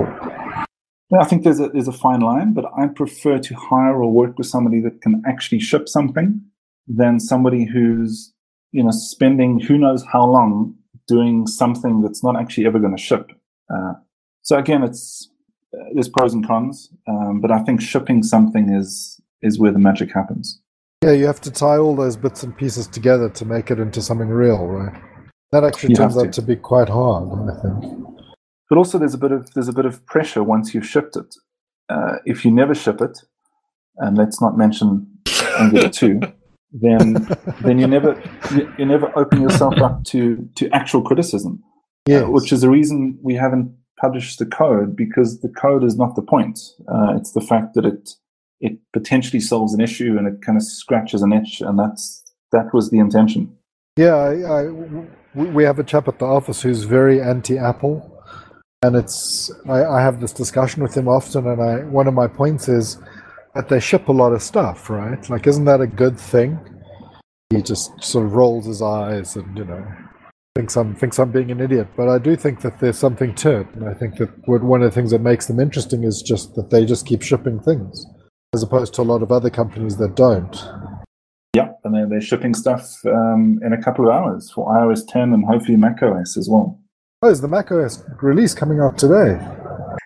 Yeah, I think there's a there's a fine line, but I prefer to hire or work with somebody that can actually ship something than somebody who's you know spending who knows how long doing something that's not actually ever going to ship. Uh, so again, it's uh, there's pros and cons, um, but I think shipping something is is where the magic happens. Yeah, you have to tie all those bits and pieces together to make it into something real, right? That actually turns out to be quite hard, I think. But also, there's a bit of there's a bit of pressure once you've shipped it. Uh, if you never ship it, and let's not mention Angular (laughs) two, then then you never you, you never open yourself up to to actual criticism. Yes. uh, which is the reason we haven't published the code because the code is not the point. Uh, it's the fact that it it potentially solves an issue and it kind of scratches an itch, and that's that was the intention. Yeah, I, I, we we have a chap at the office who's very anti-Apple, and it's I, I have this discussion with him often, and I one of my points is that they ship a lot of stuff, right? Like, isn't that a good thing? He just sort of rolls his eyes and you know thinks I'm thinks I'm being an idiot, but I do think that there's something to it, and I think that one of the things that makes them interesting is just that they just keep shipping things, as opposed to a lot of other companies that don't. Yeah, and they're, they're shipping stuff um, in a couple of hours for iOS 10 and hopefully macOS as well. Oh, is the macOS release coming out today?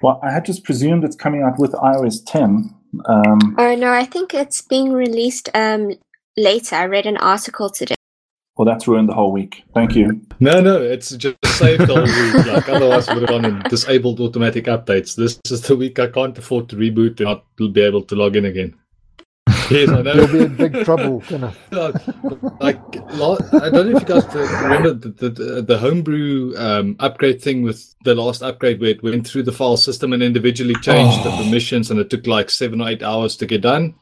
Well, I had just presumed it's coming out with iOS 10. Um, Oh no, I think it's being released um later. I read an article today. well, that's ruined the whole week. Thank you. No, no, it's just saved the whole week. Like (laughs) otherwise, we would have gone and disabled automatic updates. This is the week I can't afford to reboot and not be able to log in again. Yes, I know. You'll be in big trouble. (laughs) Kenneth. Like I don't know if you guys remember the the, the homebrew um, upgrade thing with the last upgrade where it went through the file system and individually changed the Oh. permissions and it took like seven or eight hours to get done.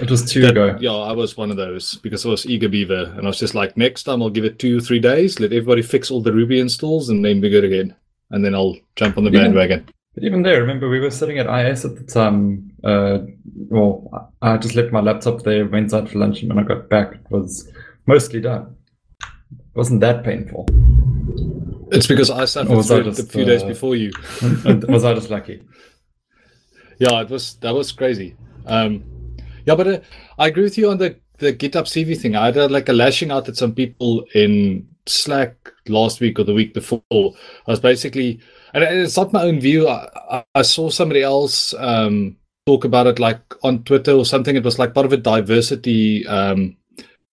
It was two That- ago. Yeah, I was one of those because I was eager beaver and I was just like, next time I'll give it two or three days, let everybody fix all the Ruby installs and then be good again. And then I'll jump on the bandwagon. But even there, remember we were sitting at IS at the time. Uh, well, I just left my laptop there, went out for lunch, and when I got back, it was mostly done. It wasn't that painful. It's because I suffered Or was I through it a just, few days uh, before you. Was I just lucky? (laughs) Yeah, it was that was crazy. Um, yeah, but uh, I agree with you on the the GitHub CV thing. I had like a lashing out at some people in Slack last week or the week before. I was basically, and it's not my own view. I, I, saw somebody else um, talk about it like on Twitter or something. It was like part of a diversity. Um,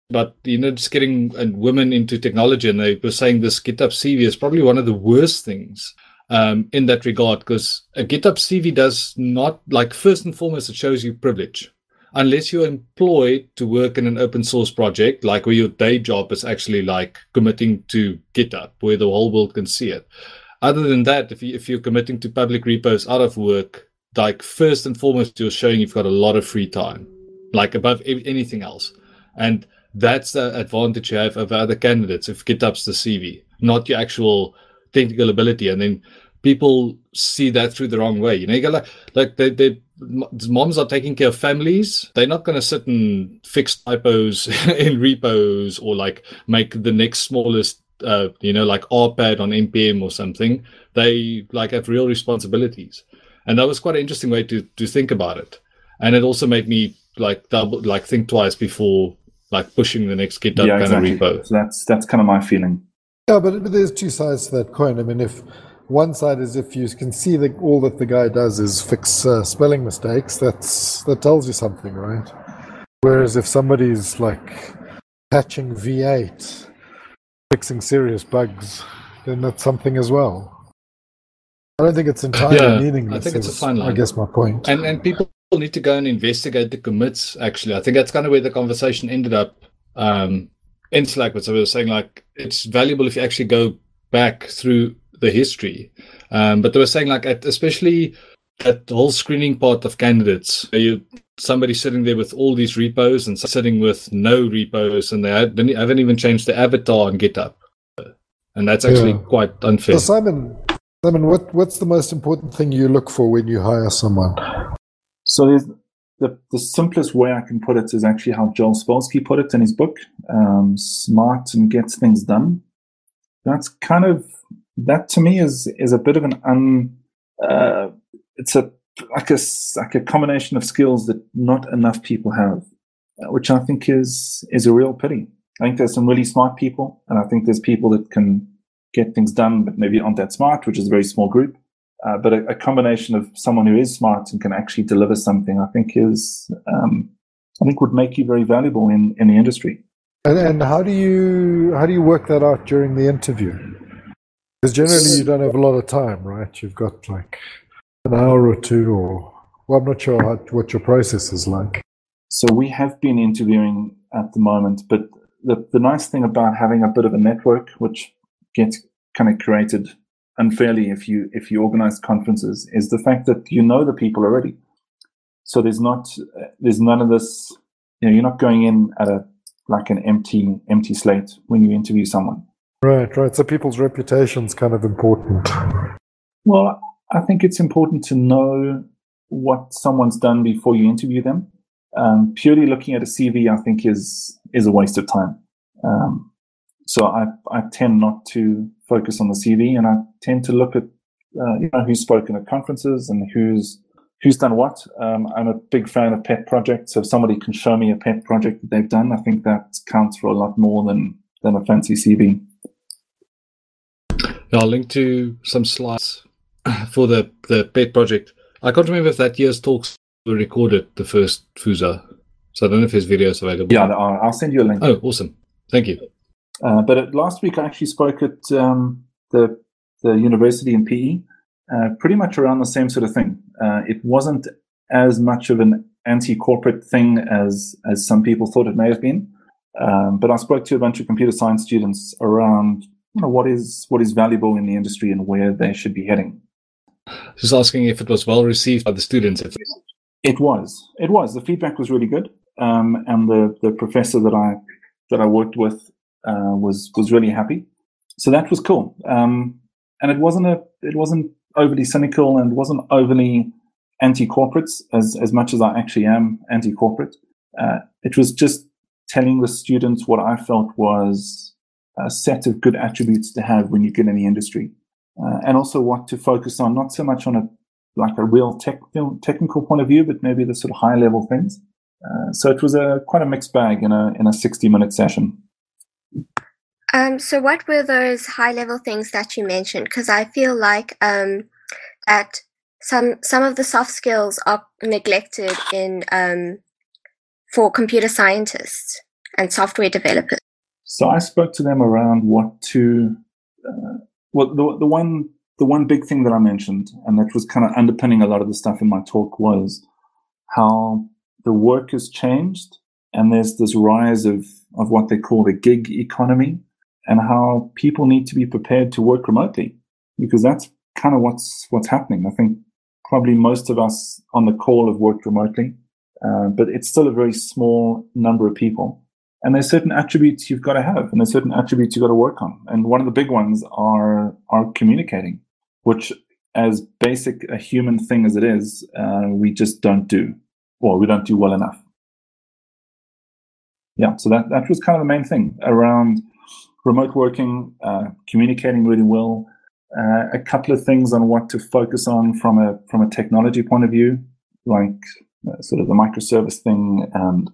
but you know, just getting uh, women into technology, and they were saying this GitHub CV is probably one of the worst things um, in that regard because a GitHub CV does not like first and foremost it shows you privilege unless you're employed to work in an open source project like where your day job is actually like committing to GitHub where the whole world can see it. Other than that, if you if you're committing to public repos out of work, like first and foremost you're showing you've got a lot of free time, like above anything else, and that's the advantage you have over other candidates if GitHub's the CV, not your actual technical ability, and then people see that through the wrong way. You know, you got like like they, they moms are taking care of families. They're not going to sit and fix typos (laughs) in repos or like make the next smallest. Uh, you know, like RPad on npm or something. They like have real responsibilities, and that was quite an interesting way to to think about it. And it also made me like double like think twice before like pushing the next GitHub yeah, kind exactly. of repo. So that's that's kind of my feeling. Yeah, but, but there's two sides to that coin. I mean, if one side is if you can see that all that the guy does is fix uh, spelling mistakes, that's that tells you something, right? Whereas if somebody's like patching V8, fixing serious bugs, then that's something as well. I don't think it's entirely Yeah, I think it's a is, line. I guess my point. And and people need to go and investigate the commits. Actually, I think that's kind of where the conversation ended up um, in Slack. But so we were saying like it's valuable if you actually go back through the history. Um, but they were saying like at, especially that whole screening part of candidates, you somebody sitting there with all these repos and sitting with no repos, and they had- they haven't even changed the avatar on GitHub, and that's actually Yeah. quite unfair. So Simon, Simon, what what's the most important thing you look for when you hire someone? So there's the, the simplest way I can put it is actually how Joel Spolsky put it in his book, um, smart and gets things done. That's kind of that to me is is a bit of an un uh, it's a like a like a combination of skills that not enough people have, uh, which I think is is a real pity. I think there's some really smart people, and I think there's people that can get things done, but maybe aren't that smart, which is a very small group. Uh, but a, a combination of someone who is smart and can actually deliver something, I think is, um, I think would make you very valuable in, in the industry. And, and how do you how do you work that out during the interview? Because generally you don't have a lot of time, right? You've got like an hour or two, or well, I'm not sure how, what your process is like. So we have been interviewing at the moment, but the, the nice thing about having a bit of a network, which gets kind of created unfairly if you if you organize conferences, is the fact that you know the people already. So there's not there's none of this. You know, you're not going in at a like an empty empty slate when you interview someone. Right, right. So people's reputation's kind of important. Well, I think it's important to know what someone's done before you interview them. Um, purely looking at a CV, I think is is a waste of time. Um, so I I tend not to focus on the CV, and I tend to look at uh, you know who's spoken at conferences and who's who's done what. Um, I'm a big fan of pet projects. So if somebody can show me a pet project that they've done, I think that counts for a lot more than than a fancy CV. I'll link to some slides (clears throat) for the, the pet project. I can't remember if that year's talks were recorded, the first Fuza. So I don't know if there's videos available. Yeah, I'll, I'll send you a link. Oh, awesome. Thank you. Uh, but at, last week, I actually spoke at um, the the university in PE, uh, pretty much around the same sort of thing. Uh, it wasn't as much of an anti-corporate thing as as some people thought it may have been. Um, but I spoke to a bunch of computer science students around you know, what is what is valuable in the industry and where they should be heading. Just asking if it was well received by the students. It was. It was. The feedback was really good, um, and the the professor that I that I worked with uh, was was really happy. So that was cool. Um, and it wasn't a it wasn't overly cynical and wasn't overly anti corporates as as much as I actually am anti corporate. Uh, it was just telling the students what I felt was a set of good attributes to have when you get in the industry, uh, and also what to focus on. Not so much on a like a real technical technical point of view, but maybe the sort of high level things. Uh, so it was a quite a mixed bag in a in a sixty minute session. Um, so what were those high level things that you mentioned? Because I feel like um, that some some of the soft skills are neglected in um, for computer scientists and software developers. So I spoke to them around what to. Uh, well, the the one the one big thing that I mentioned, and that was kind of underpinning a lot of the stuff in my talk, was how the work has changed, and there's this rise of of what they call the gig economy, and how people need to be prepared to work remotely, because that's kind of what's what's happening. I think probably most of us on the call have worked remotely, uh, but it's still a very small number of people. And there's certain attributes you've got to have, and there's certain attributes you've got to work on. And one of the big ones are are communicating, which, as basic a human thing as it is, uh, we just don't do, or we don't do well enough. Yeah, so that that was kind of the main thing around remote working, uh, communicating really well. Uh, a couple of things on what to focus on from a from a technology point of view, like uh, sort of the microservice thing and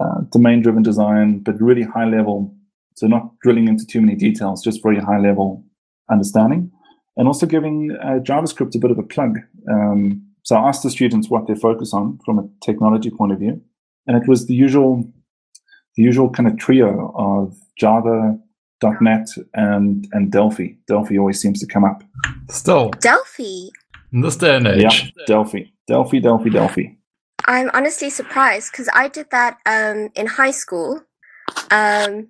uh, domain driven design, but really high level. So not drilling into too many details, just very high level understanding, and also giving uh, JavaScript a bit of a plug. Um, so I asked the students what they focus on from a technology point of view, and it was the usual, the usual kind of trio of Java, .NET and and Delphi. Delphi always seems to come up. Still, Delphi. in this day and age. Yeah, Delphi, Delphi, Delphi, Delphi. I'm honestly surprised because I did that um, in high school. Um,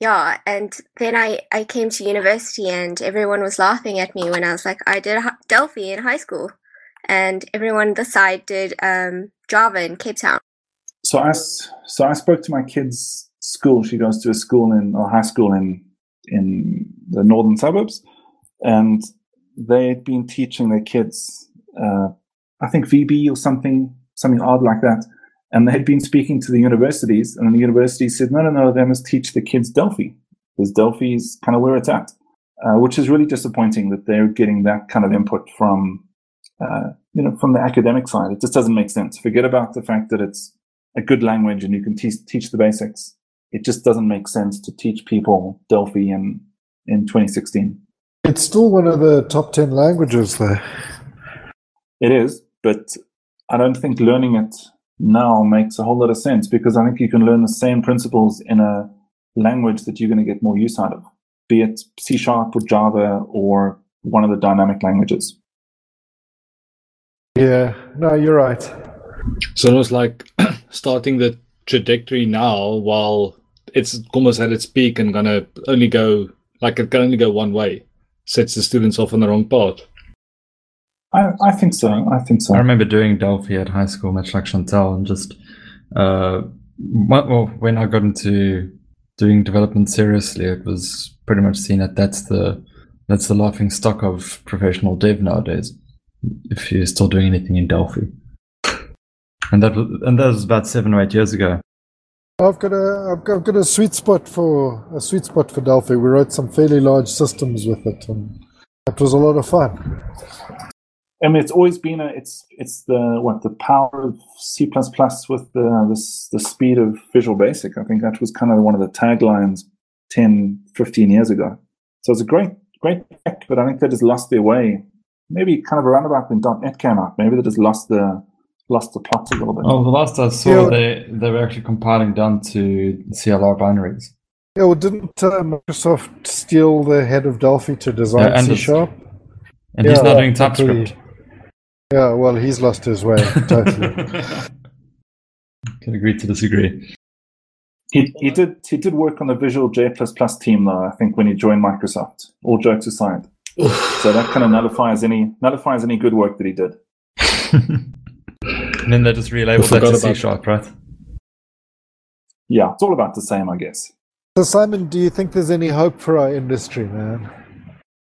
yeah, and then I, I came to university and everyone was laughing at me when I was like, I did Delphi in high school. And everyone on this side did um, Java in Cape Town. So I so I spoke to my kid's school. She goes to a school in or high school in in the northern suburbs, and they'd been teaching their kids, uh, I think VB or something something odd like that. And they had been speaking to the universities, and the universities said, no, no, no, they must teach the kids Delphi because Delphi is kind of where it's at, uh, which is really disappointing that they're getting that kind of input from, uh, you know, from the academic side. It just doesn't make sense. Forget about the fact that it's a good language and you can teach teach the basics. It just doesn't make sense to teach people Delphi in in 2016. It's still one of the top 10 languages, though. It is, but I don't think learning it now makes a whole lot of sense because I think you can learn the same principles in a language that you're going to get more use out of, be it C sharp or Java or one of the dynamic languages. Yeah, no, you're right. So it was like (clears throat) starting the trajectory now while it's almost at its peak and gonna only go like it can only go one way. Sets the students off on the wrong path. I, I think so. I think so. I remember doing Delphi at high school, much like Chantal, and just uh, well, when I got into doing development seriously, it was pretty much seen that that's the that's the laughing stock of professional dev nowadays. If you're still doing anything in Delphi, and that was, and that was about seven or eight years ago. I've got a I've got, I've got a sweet spot for a sweet spot for Delphi. We wrote some fairly large systems with it, and it was a lot of fun. I mean, it's always been a it's it's the what the power of C with the the the speed of Visual Basic. I think that was kind of one of the taglines 10, 15 years ago. So it's a great great tech, but I think they just lost their way. Maybe kind of around about when .NET came out. Maybe they just lost the lost the plot a little bit. Oh, the last I saw, Yeah. they they were actually compiling down to CLR binaries. Yeah, well, didn't uh, Microsoft steal the head of Delphi to design Yeah, and C sharp? And he's not doing that's really- TypeScript. Yeah, well, he's lost his way totally. (laughs) Can agree to disagree. He he did he did work on the Visual J team though. I think when he joined Microsoft. All jokes aside, so that kind of nullifies any nullifies any good work that he did. (laughs) and then they just relabeled that to C about- sharp, right? Yeah, it's all about the same, I guess. so, Simon, do you think there's any hope for our industry, man?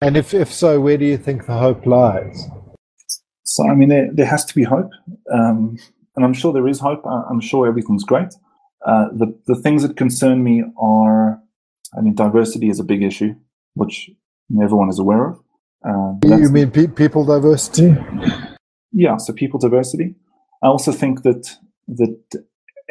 And if if so, where do you think the hope lies? So, I mean, there, there has to be hope. Um, and I'm sure there is hope. I'm sure everything's great. Uh, the, the things that concern me are, I mean, diversity is a big issue, which everyone is aware of. Uh, You mean pe- people diversity? yeah, so people diversity. I also think that that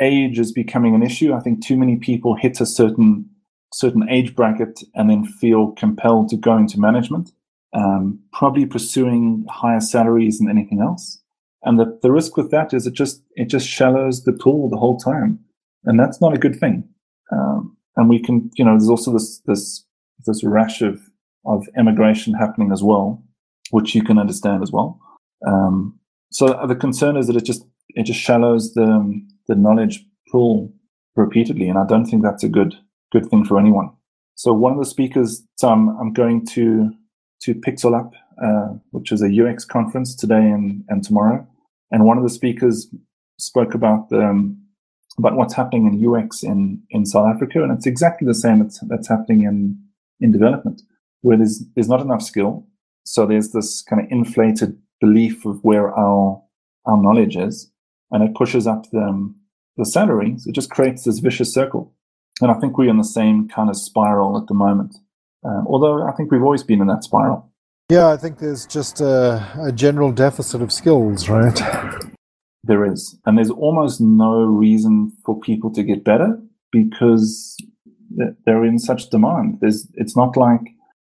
age is becoming an issue. I think too many people hit a certain certain age bracket and then feel compelled to go into management, um, probably pursuing higher salaries than anything else. And the, the risk with that is it just it just shallows the pool the whole time, and that's not a good thing. Um, and we can, you know, there's also this this this rash of of immigration happening as well, which you can understand as well. Um, so the concern is that it just it just shallows the the knowledge pool repeatedly, and I don't think that's a good good thing for anyone. So one of the speakers, so I'm, I'm going to to Pixel Up, uh, which is a UX conference today and, and tomorrow, and one of the speakers spoke about the um, about what's happening in UX in in South Africa, and it's exactly the same that's, that's happening in in development, where there's there's not enough skill, so there's this kind of inflated belief of where our our knowledge is, and it pushes up the um, the salaries. It just creates this vicious circle, and I think we're in the same kind of spiral at the moment. Um, although I think we've always been in that spiral. Yeah, I think there's just a, a general deficit of skills, right? There is, and there's almost no reason for people to get better because they're in such demand. There's, it's not like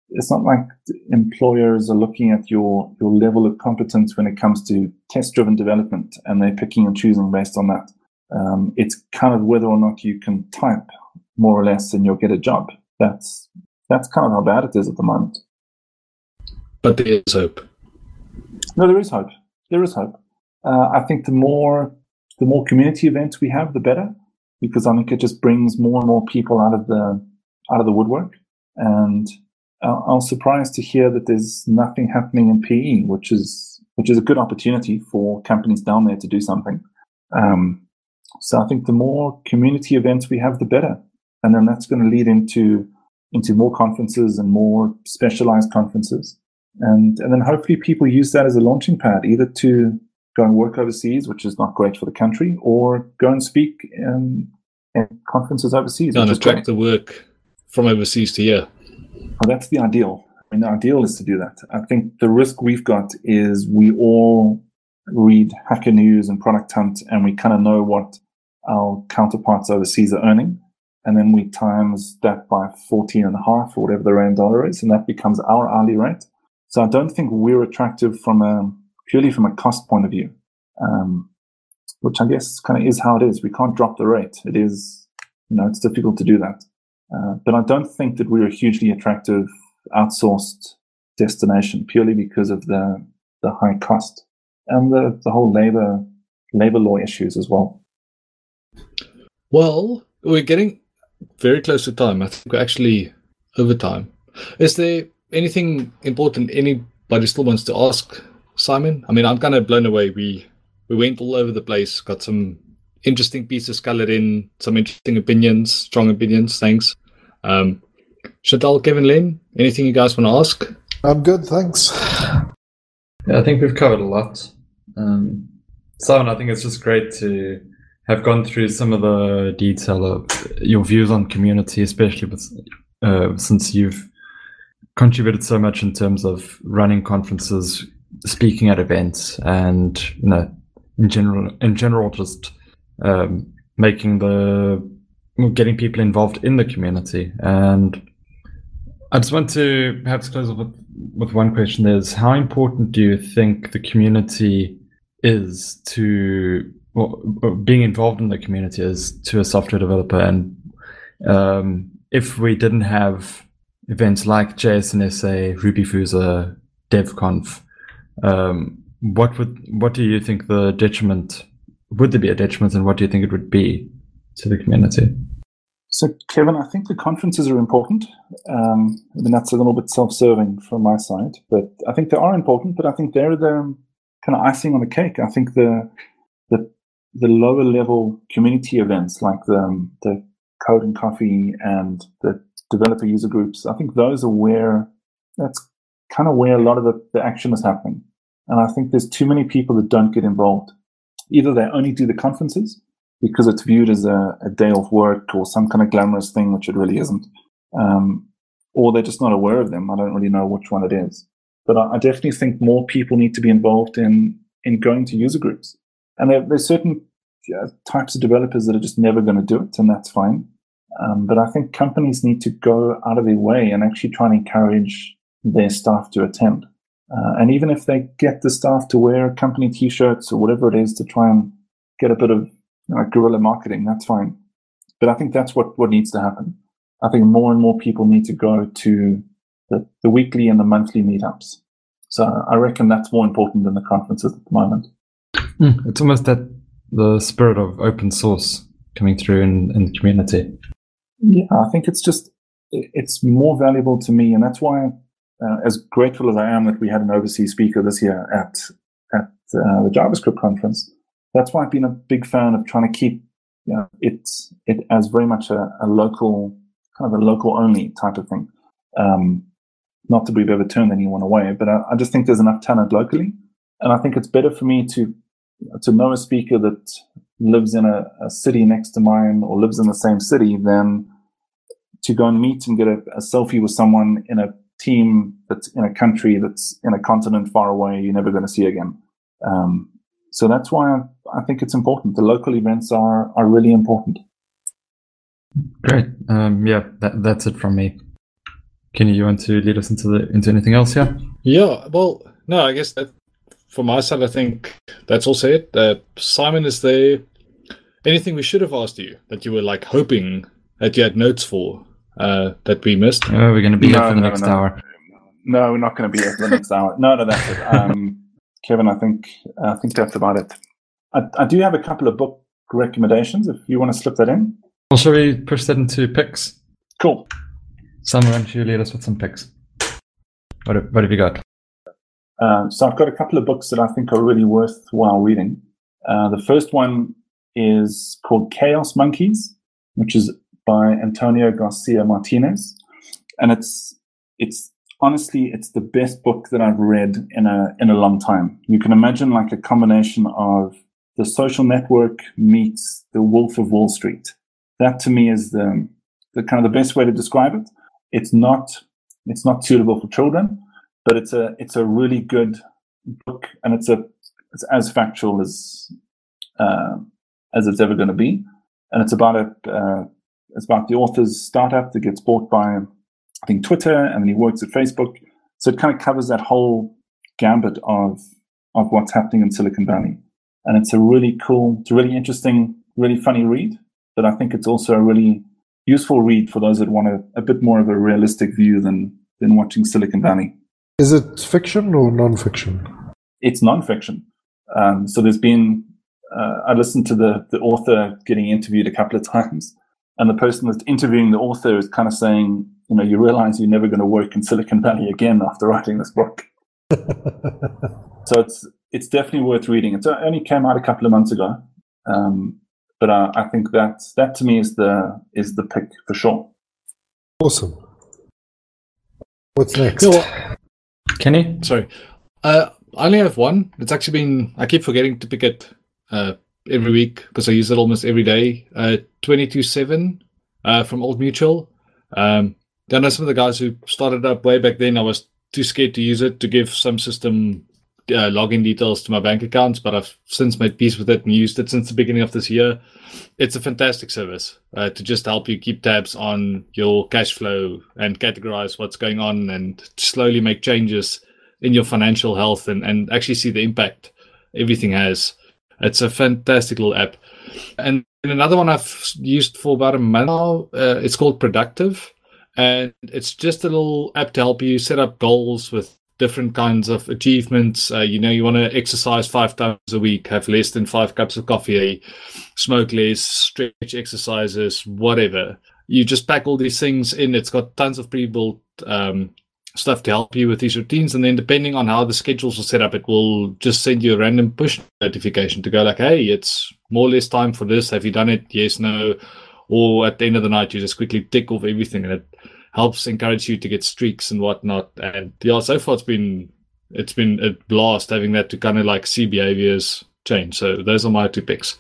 it's not like employers are looking at your your level of competence when it comes to test-driven development, and they're picking and choosing based on that. Um, it's kind of whether or not you can type more or less, and you'll get a job. That's That's kind of how bad it is at the moment. But there is hope. No, there is hope. There is hope. Uh, I think the more the more community events we have, the better, because I think it just brings more and more people out of the out of the woodwork. And uh, I was surprised to hear that there's nothing happening in PE, which is which is a good opportunity for companies down there to do something. Um, so I think the more community events we have, the better, and then that's going to lead into into more conferences and more specialized conferences, and and then hopefully people use that as a launching pad, either to go and work overseas, which is not great for the country, or go and speak um, in, in conferences overseas. And attract the work from overseas to here. Well, that's the ideal. I mean, the ideal is to do that. I think the risk we've got is we all read Hacker News and Product Hunt, and we kind of know what our counterparts overseas are earning. And then we times that by 14 and a half or whatever the rand dollar is, and that becomes our hourly rate. So I don't think we're attractive from a purely from a cost point of view, um, which I guess kind of is how it is. We can't drop the rate. It is, you know, it's difficult to do that. Uh, but I don't think that we're a hugely attractive outsourced destination purely because of the the high cost and the, the whole labor labor law issues as well. Well, we're getting very close to time. I think we're actually over time. Is there anything important anybody still wants to ask Simon? I mean, I'm kind of blown away. We we went all over the place, got some interesting pieces colored in, some interesting opinions, strong opinions. Thanks. Um, Chantal, Kevin, Lynn, anything you guys want to ask? I'm good, thanks. Yeah, I think we've covered a lot. Um, Simon, I think it's just great to have gone through some of the detail of your views on community, especially with, uh, since you've contributed so much in terms of running conferences, speaking at events, and you know, in general, in general, just um, making the getting people involved in the community. And I just want to perhaps close off with, with one question: Is how important do you think the community is to well, being involved in the community is to a software developer? And um, if we didn't have events like JSinSA, RubyFusa, DevConf, um, what would what do you think the detriment would there be a detriment, and what do you think it would be to the community? So, Kevin, I think the conferences are important. Um, I mean, that's a little bit self-serving from my side, but I think they are important. But I think they're the kind of icing on the cake. I think the the lower level community events like the the code and coffee and the developer user groups, I think those are where that's kind of where a lot of the, the action is happening. And I think there's too many people that don't get involved. Either they only do the conferences because it's viewed as a, a day of work or some kind of glamorous thing, which it really isn't. Um, or they're just not aware of them. I don't really know which one it is. But I, I definitely think more people need to be involved in, in going to user groups. And there, there's certain uh, types of developers that are just never going to do it, and that's fine. Um, but I think companies need to go out of their way and actually try and encourage their staff to attend. Uh, and even if they get the staff to wear company t-shirts or whatever it is to try and get a bit of you know, guerrilla marketing, that's fine. But I think that's what, what needs to happen. I think more and more people need to go to the, the weekly and the monthly meetups. So I reckon that's more important than the conferences at the moment. Mm, it's almost that the spirit of open source coming through in, in the community. Yeah, I think it's just it's more valuable to me, and that's why, uh, as grateful as I am that we had an overseas speaker this year at at uh, the JavaScript conference, that's why I've been a big fan of trying to keep you know, it it as very much a, a local kind of a local only type of thing. Um, not that we've ever turned anyone away, but I, I, just think there's enough talent locally, and I think it's better for me to to know a speaker that lives in a, a city next to mine or lives in the same city than to go and meet and get a, a, selfie with someone in a team that's in a country that's in a continent far away you're never going to see again. Um, so that's why I, I, think it's important. The local events are are really important. Great. Um, yeah, that, that's it from me. Kenny, you want to lead us into the into anything else here? Yeah. Well, no, I guess that from my side, I think that's all said. Uh, Simon, is there anything we should have asked you that you were like hoping that you had notes for uh, that we missed. Oh, we're going to be No, here for the no, next no. hour. No, we're not going to be here for the next hour. No, no, that's it. Um, Kevin, I think I think that's about it. I, I do have a couple of book recommendations if you want to slip that in. Well, shall we push that into picks? Cool. Summer, why don't you lead us with some picks? What have, what have you got? Uh, so I've got a couple of books that I think are really worthwhile reading. Uh, the first one is called Chaos Monkeys, which is by Antonio Garcia Martinez, and it's it's honestly it's the best book that I've read in a in a long time. You can imagine like a combination of the Social Network meets the Wolf of Wall Street. That to me is the the kind of the best way to describe it. It's not it's not suitable for children, but it's a it's a really good book, and it's a it's as factual as uh, as it's ever going to be, and it's about a uh, it's about the author's startup that gets bought by I think Twitter, and then he works at Facebook. So it kind of covers that whole gambit of of what's happening in Silicon Valley, and it's a really cool, it's a really interesting, really funny read. But I think it's also a really useful read for those that want a, a bit more of a realistic view than than watching Silicon Valley Is it fiction or non-fiction? it's nonfiction. Um, so there's been, uh, I listened to the, the author getting interviewed a couple of times, and the person that's interviewing the author is kind of saying, you know, you realize you're never going to work in Silicon Valley again after writing this book. (laughs) So it's it's definitely worth reading. It only came out a couple of months ago, um, but uh, I think that that to me is the is the pick for sure. awesome. What's next? You know what? Kenny? Sorry. Uh, I only have one. It's actually been, I keep forgetting to pick it uh, every week because I use it almost every day. Uh, 22seven uh, from Old Mutual. Um, I know some of the guys who started up way back then, I was too scared to use it to give some system uh, login details to my bank accounts, but I've since made peace with it and used it since the beginning of this year. It's a fantastic service uh, to just help you keep tabs on your cash flow and categorize what's going on and slowly make changes in your financial health and, and actually see the impact everything has. It's a fantastic little app. And another one I've used for about a month now, uh, it's called Productive. And it's just a little app to help you set up goals with different kinds of achievements. Uh, you know, you want to exercise five times a week, have less than five cups of coffee, smoke less, stretch exercises, whatever. You just pack all these things in. It's got tons of pre-built um, stuff to help you with these routines. And then depending on how the schedules are set up, it will just send you a random push notification to go like, hey, it's more or less time for this. Have you done it? Yes, no. Or at the end of the night, you just quickly tick off everything and it helps encourage you to get streaks and whatnot. And yeah, so far it's been it's been a blast having that to kind of like see behaviors change. So those are my two picks.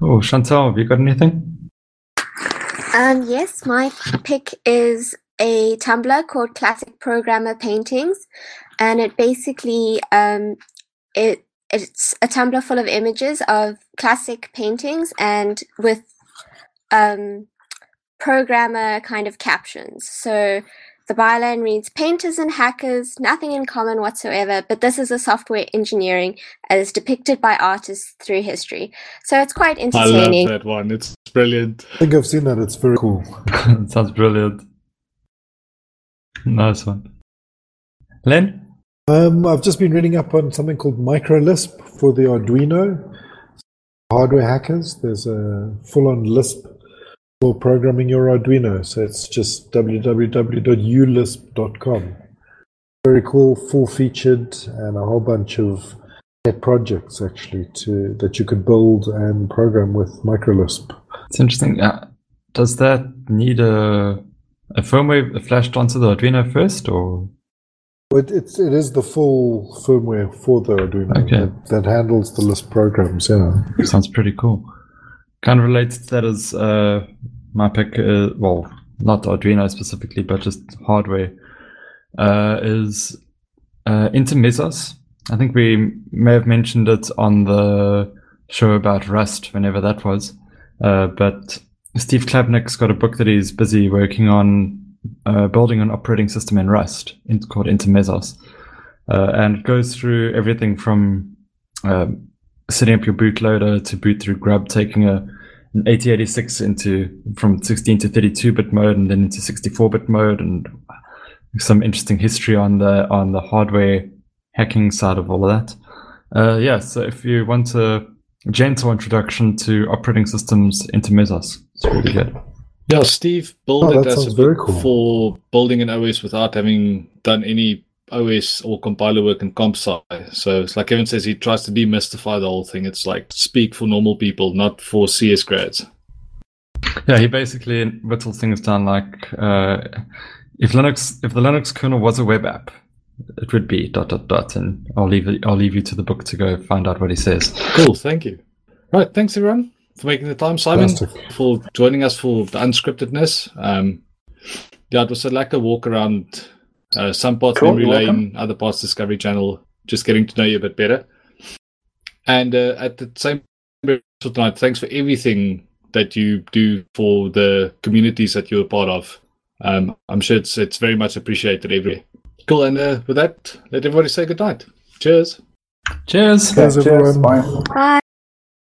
Oh, Chantal, have you got anything? Um, yes, my pick is a Tumblr called Classic Programmer Paintings, and it basically um, it it's a Tumblr full of images of classic paintings and with um, programmer kind of captions. So the byline reads Painters and hackers, nothing in common whatsoever, but this is a software engineering as depicted by artists through history. So it's quite entertaining. I love that one. It's brilliant. I think I've seen that. It's very cool. (laughs) Sounds brilliant. Nice one. Len? Um, I've just been reading up on something called MicroLisp for the Arduino. Hardware hackers. There's a full-on Lisp for programming your Arduino. So it's just www.ulisp.com. Very cool, full-featured, and a whole bunch of pet projects actually to that you could build and program with MicroLisp. It's interesting. Uh, does that need a, a firmware flashed onto the Arduino first, or It, it's it is the full firmware for the Arduino Okay. that, that handles the Lisp programs. Yeah. sounds pretty cool? Kind of relates to that as uh, my pick. Uh, well, not Arduino specifically, but just hardware. Uh, is uh. I think we may have mentioned it on the show about Rust, whenever that was. Uh, but Steve Klabnik's got a book that he's busy working on uh, building an operating system in Rust called intermezzOS. Uh, and it goes through everything from um, setting up your bootloader to boot through Grub, taking a in 8086 into from 16 to 32 bit mode and then into 64 bit mode and some interesting history on the on the hardware hacking side of all of that. Uh, yeah, so if you want a gentle introduction to operating systems intermezzOS, it's really good. Yeah, Steve built Oh, it as a very book cool. for building an OS without having done any OS or compiler work in comp sci. So it's like Kevin says, he tries to demystify the whole thing. It's like speak for normal people, not for CS grads. Yeah, he basically whittles things down like uh, if Linux if the Linux kernel was a web app, it would be dot dot dot, and I'll leave it, I'll leave you to the book to go find out what he says. Cool, thank you. Right, thanks everyone for making the time. Simon, Fantastic. for joining us for the unscriptedness. Um, yeah, it was a lekker walk around uh, some parts Cool, Memory Lane, welcome. other parts Discovery Channel, just getting to know you a bit better. And uh, at the same time, thanks for everything that you do for the communities that you're a part of. Um, I'm sure it's it's very much appreciated everywhere. Cool, and uh, with that, let everybody say good night. Cheers. Cheers. Cheers, Cheers. everyone. Bye. Bye.